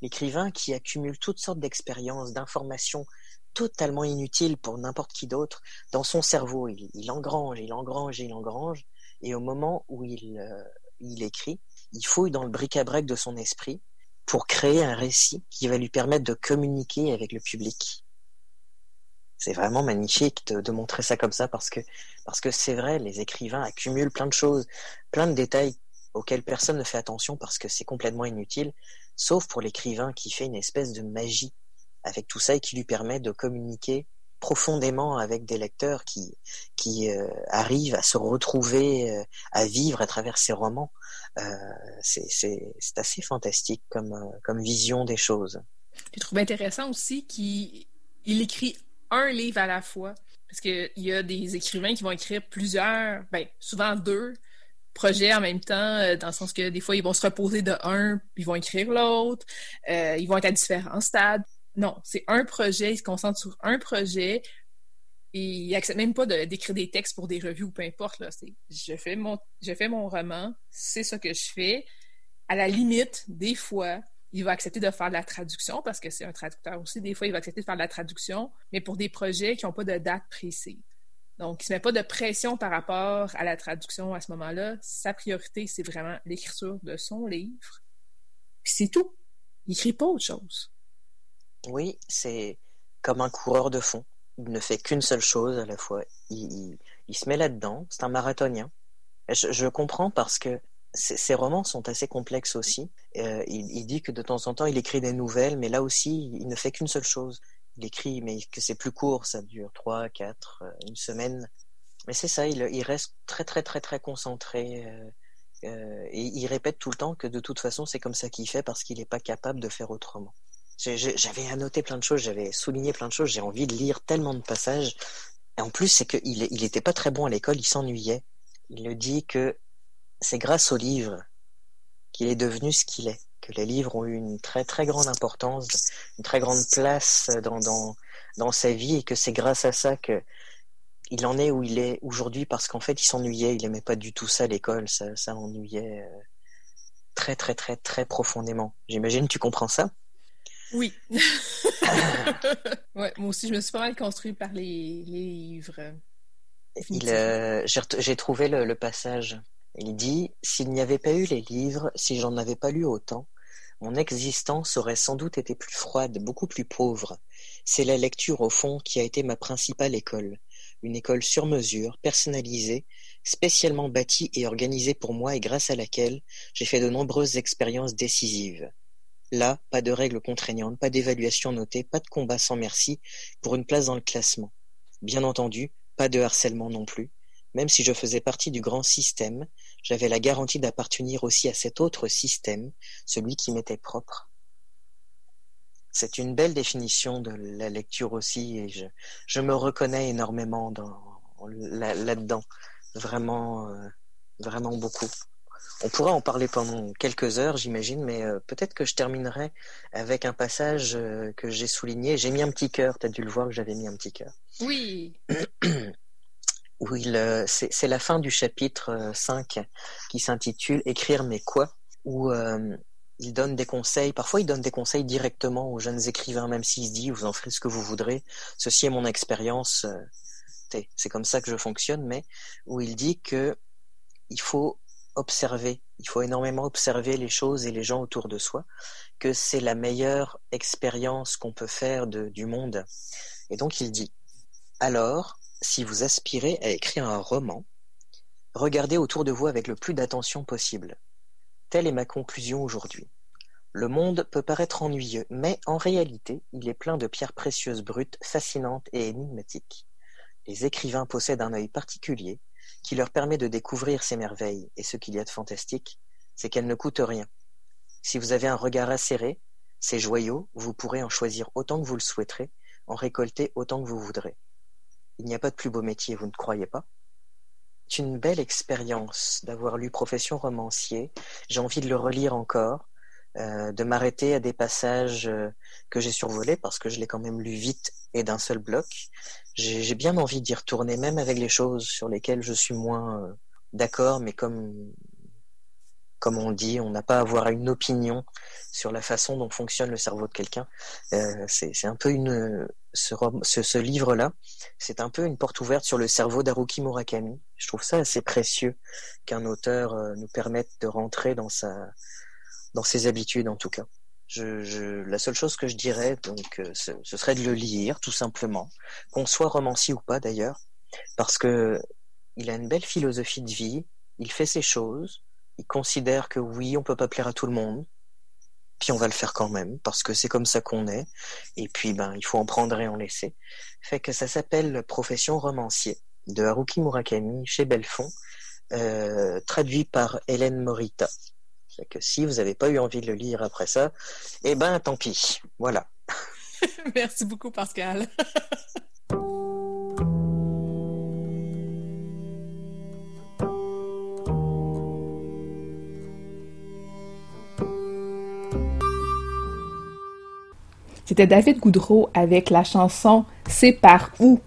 l'écrivain qui accumule toutes sortes d'expériences, d'informations totalement inutiles pour n'importe qui d'autre dans son cerveau. Il, engrange, il engrange, il engrange, et au moment où il, euh, il écrit, il fouille dans le bric-à-brac de son esprit pour créer un récit qui va lui permettre de communiquer avec le public c'est vraiment magnifique de, montrer ça comme ça parce que parce que c'est vrai, les écrivains accumulent plein de choses, plein de détails auxquels personne ne fait attention parce que c'est complètement inutile, sauf pour l'écrivain qui fait une espèce de magie avec tout ça et qui lui permet de communiquer profondément avec des lecteurs qui qui euh, arrivent à se retrouver, euh, à vivre à travers ses romans. Euh, c'est assez fantastique comme euh, comme vision des choses. Je trouve intéressant aussi qu'il il écrit un livre à la fois. Parce qu'il y a des écrivains qui vont écrire plusieurs, ben, souvent deux projets en même temps, euh, dans le sens que des fois, ils vont se reposer de un, puis ils vont écrire l'autre. Euh, ils vont être à différents stades. Non, c'est un projet, ils se concentrent sur un projet. Et ils n'acceptent même pas d'écrire des textes pour des revues ou peu importe. Je, fais mon, je fais mon roman, c'est ce que je fais. À la limite, des fois, il va accepter de faire de la traduction parce que c'est un traducteur aussi. Des fois, il va accepter de faire de la traduction, mais pour des projets qui n'ont pas de date précise. Donc, il ne se met pas de pression par rapport à la traduction à ce moment-là. Sa priorité, c'est vraiment l'écriture de son livre. Puis c'est tout. Il n'écrit pas autre chose. Oui, c'est comme un coureur de fond. Il ne fait qu'une seule chose à la fois. Il, il, se met là-dedans. C'est un marathonien. Je, je comprends parce que ses romans sont assez complexes aussi. Euh, il, il, dit que de temps en temps, il écrit des nouvelles, mais là aussi, il ne fait qu'une seule chose. Il écrit, mais que c'est plus court, ça dure trois, quatre, euh, une semaine. Mais c'est ça, il, il, reste très, très, très, très concentré. Euh, et il répète tout le temps que de toute façon, c'est comme ça qu'il fait parce qu'il n'est pas capable de faire autrement. J'avais annoté plein de choses, j'avais souligné plein de choses, j'ai envie de lire tellement de passages. Et en plus, c'est qu'il il était pas très bon à l'école, il s'ennuyait. Il le dit que c'est grâce aux livres qu'il est devenu ce qu'il est, que les livres ont eu une très très grande importance, une très grande place dans, dans, dans sa vie et que c'est grâce à ça que il en est où il est aujourd'hui parce qu'en fait il s'ennuyait, il aimait pas du tout ça l'école, ça, ça l'ennuyait euh, très très très très profondément. J'imagine tu comprends ça? Oui. ouais, moi aussi je me suis pas mal construit par les, les livres. Euh, j'ai trouvé le, le passage il dit S'il n'y avait pas eu les livres, si j'en avais pas lu autant, mon existence aurait sans doute été plus froide, beaucoup plus pauvre. C'est la lecture, au fond, qui a été ma principale école. Une école sur mesure, personnalisée, spécialement bâtie et organisée pour moi et grâce à laquelle j'ai fait de nombreuses expériences décisives. Là, pas de règles contraignantes, pas d'évaluation notée, pas de combat sans merci pour une place dans le classement. Bien entendu, pas de harcèlement non plus. Même si je faisais partie du grand système, j'avais la garantie d'appartenir aussi à cet autre système, celui qui m'était propre. C'est une belle définition de la lecture aussi, et je, je me reconnais énormément dans, là-dedans, vraiment, euh, vraiment beaucoup. On pourrait en parler pendant quelques heures, j'imagine, mais euh, peut-être que je terminerai avec un passage euh, que j'ai souligné. J'ai mis un petit cœur, tu as dû le voir que j'avais mis un petit cœur. Oui. Oui, c'est la fin du chapitre 5 qui s'intitule Écrire mais quoi où il donne des conseils, parfois il donne des conseils directement aux jeunes écrivains, même s'il se dit vous en ferez ce que vous voudrez, ceci est mon expérience, c'est comme ça que je fonctionne, mais où il dit que il faut observer, il faut énormément observer les choses et les gens autour de soi, que c'est la meilleure expérience qu'on peut faire de, du monde. Et donc il dit, alors, si vous aspirez à écrire un roman, regardez autour de vous avec le plus d'attention possible. Telle est ma conclusion aujourd'hui. Le monde peut paraître ennuyeux, mais en réalité, il est plein de pierres précieuses brutes, fascinantes et énigmatiques. Les écrivains possèdent un œil particulier qui leur permet de découvrir ces merveilles, et ce qu'il y a de fantastique, c'est qu'elles ne coûtent rien. Si vous avez un regard acéré, ces joyaux, vous pourrez en choisir autant que vous le souhaiterez, en récolter autant que vous voudrez. Il n'y a pas de plus beau métier, vous ne croyez pas? C'est une belle expérience d'avoir lu Profession romancier. J'ai envie de le relire encore, euh, de m'arrêter à des passages euh, que j'ai survolés parce que je l'ai quand même lu vite et d'un seul bloc, j'ai bien envie d'y retourner, même avec les choses sur lesquelles je suis moins euh, d'accord, mais comme comme on dit, on n'a pas à avoir une opinion sur la façon dont fonctionne le cerveau de quelqu'un. C'est un peu une ce, ce, ce livre-là, c'est un peu une porte ouverte sur le cerveau d'Haruki Murakami. Je trouve ça assez précieux qu'un auteur euh, nous permette de rentrer dans sa dans ses habitudes en tout cas. Je, je, la seule chose que je dirais, donc, euh, ce, ce, serait de le lire, tout simplement, qu'on soit romancier ou pas d'ailleurs, parce que il a une belle philosophie de vie, il fait ses choses, il considère que oui, on peut pas plaire à tout le monde, puis on va le faire quand même, parce que c'est comme ça qu'on est, et puis ben il faut en prendre et en laisser. Fait que ça s'appelle Profession romancier de Haruki Murakami chez Belfond, euh, traduit par Hélène Morita que si vous n'avez pas eu envie de le lire après ça, eh ben tant pis. Voilà. Merci beaucoup, Pascal. C'était David Goudreau avec la chanson C'est par où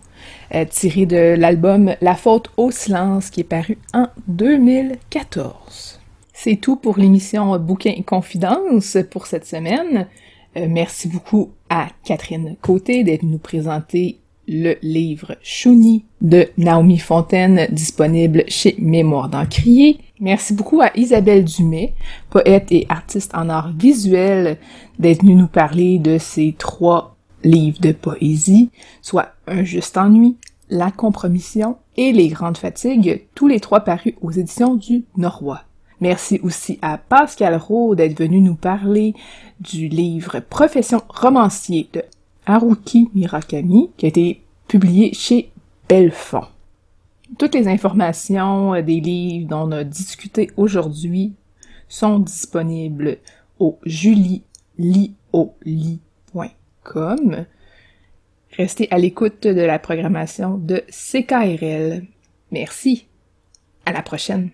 euh, tirée de l'album La faute au silence qui est paru en 2014. C'est tout pour l'émission Bouquin et Confidence pour cette semaine. Euh, merci beaucoup à Catherine Côté d'être nous présenter le livre Chouni de Naomi Fontaine disponible chez Mémoire d'Encrier. Merci beaucoup à Isabelle Dumais, poète et artiste en art visuel, d'être venue nous parler de ces trois livres de poésie, soit Un juste ennui, La compromission et Les grandes fatigues, tous les trois parus aux éditions du Norrois. Merci aussi à Pascal Rowe d'être venu nous parler du livre Profession romancier de Haruki Mirakami qui a été publié chez Belfond. Toutes les informations des livres dont on a discuté aujourd'hui sont disponibles au julielioli.com. Restez à l'écoute de la programmation de CKRL. Merci. À la prochaine.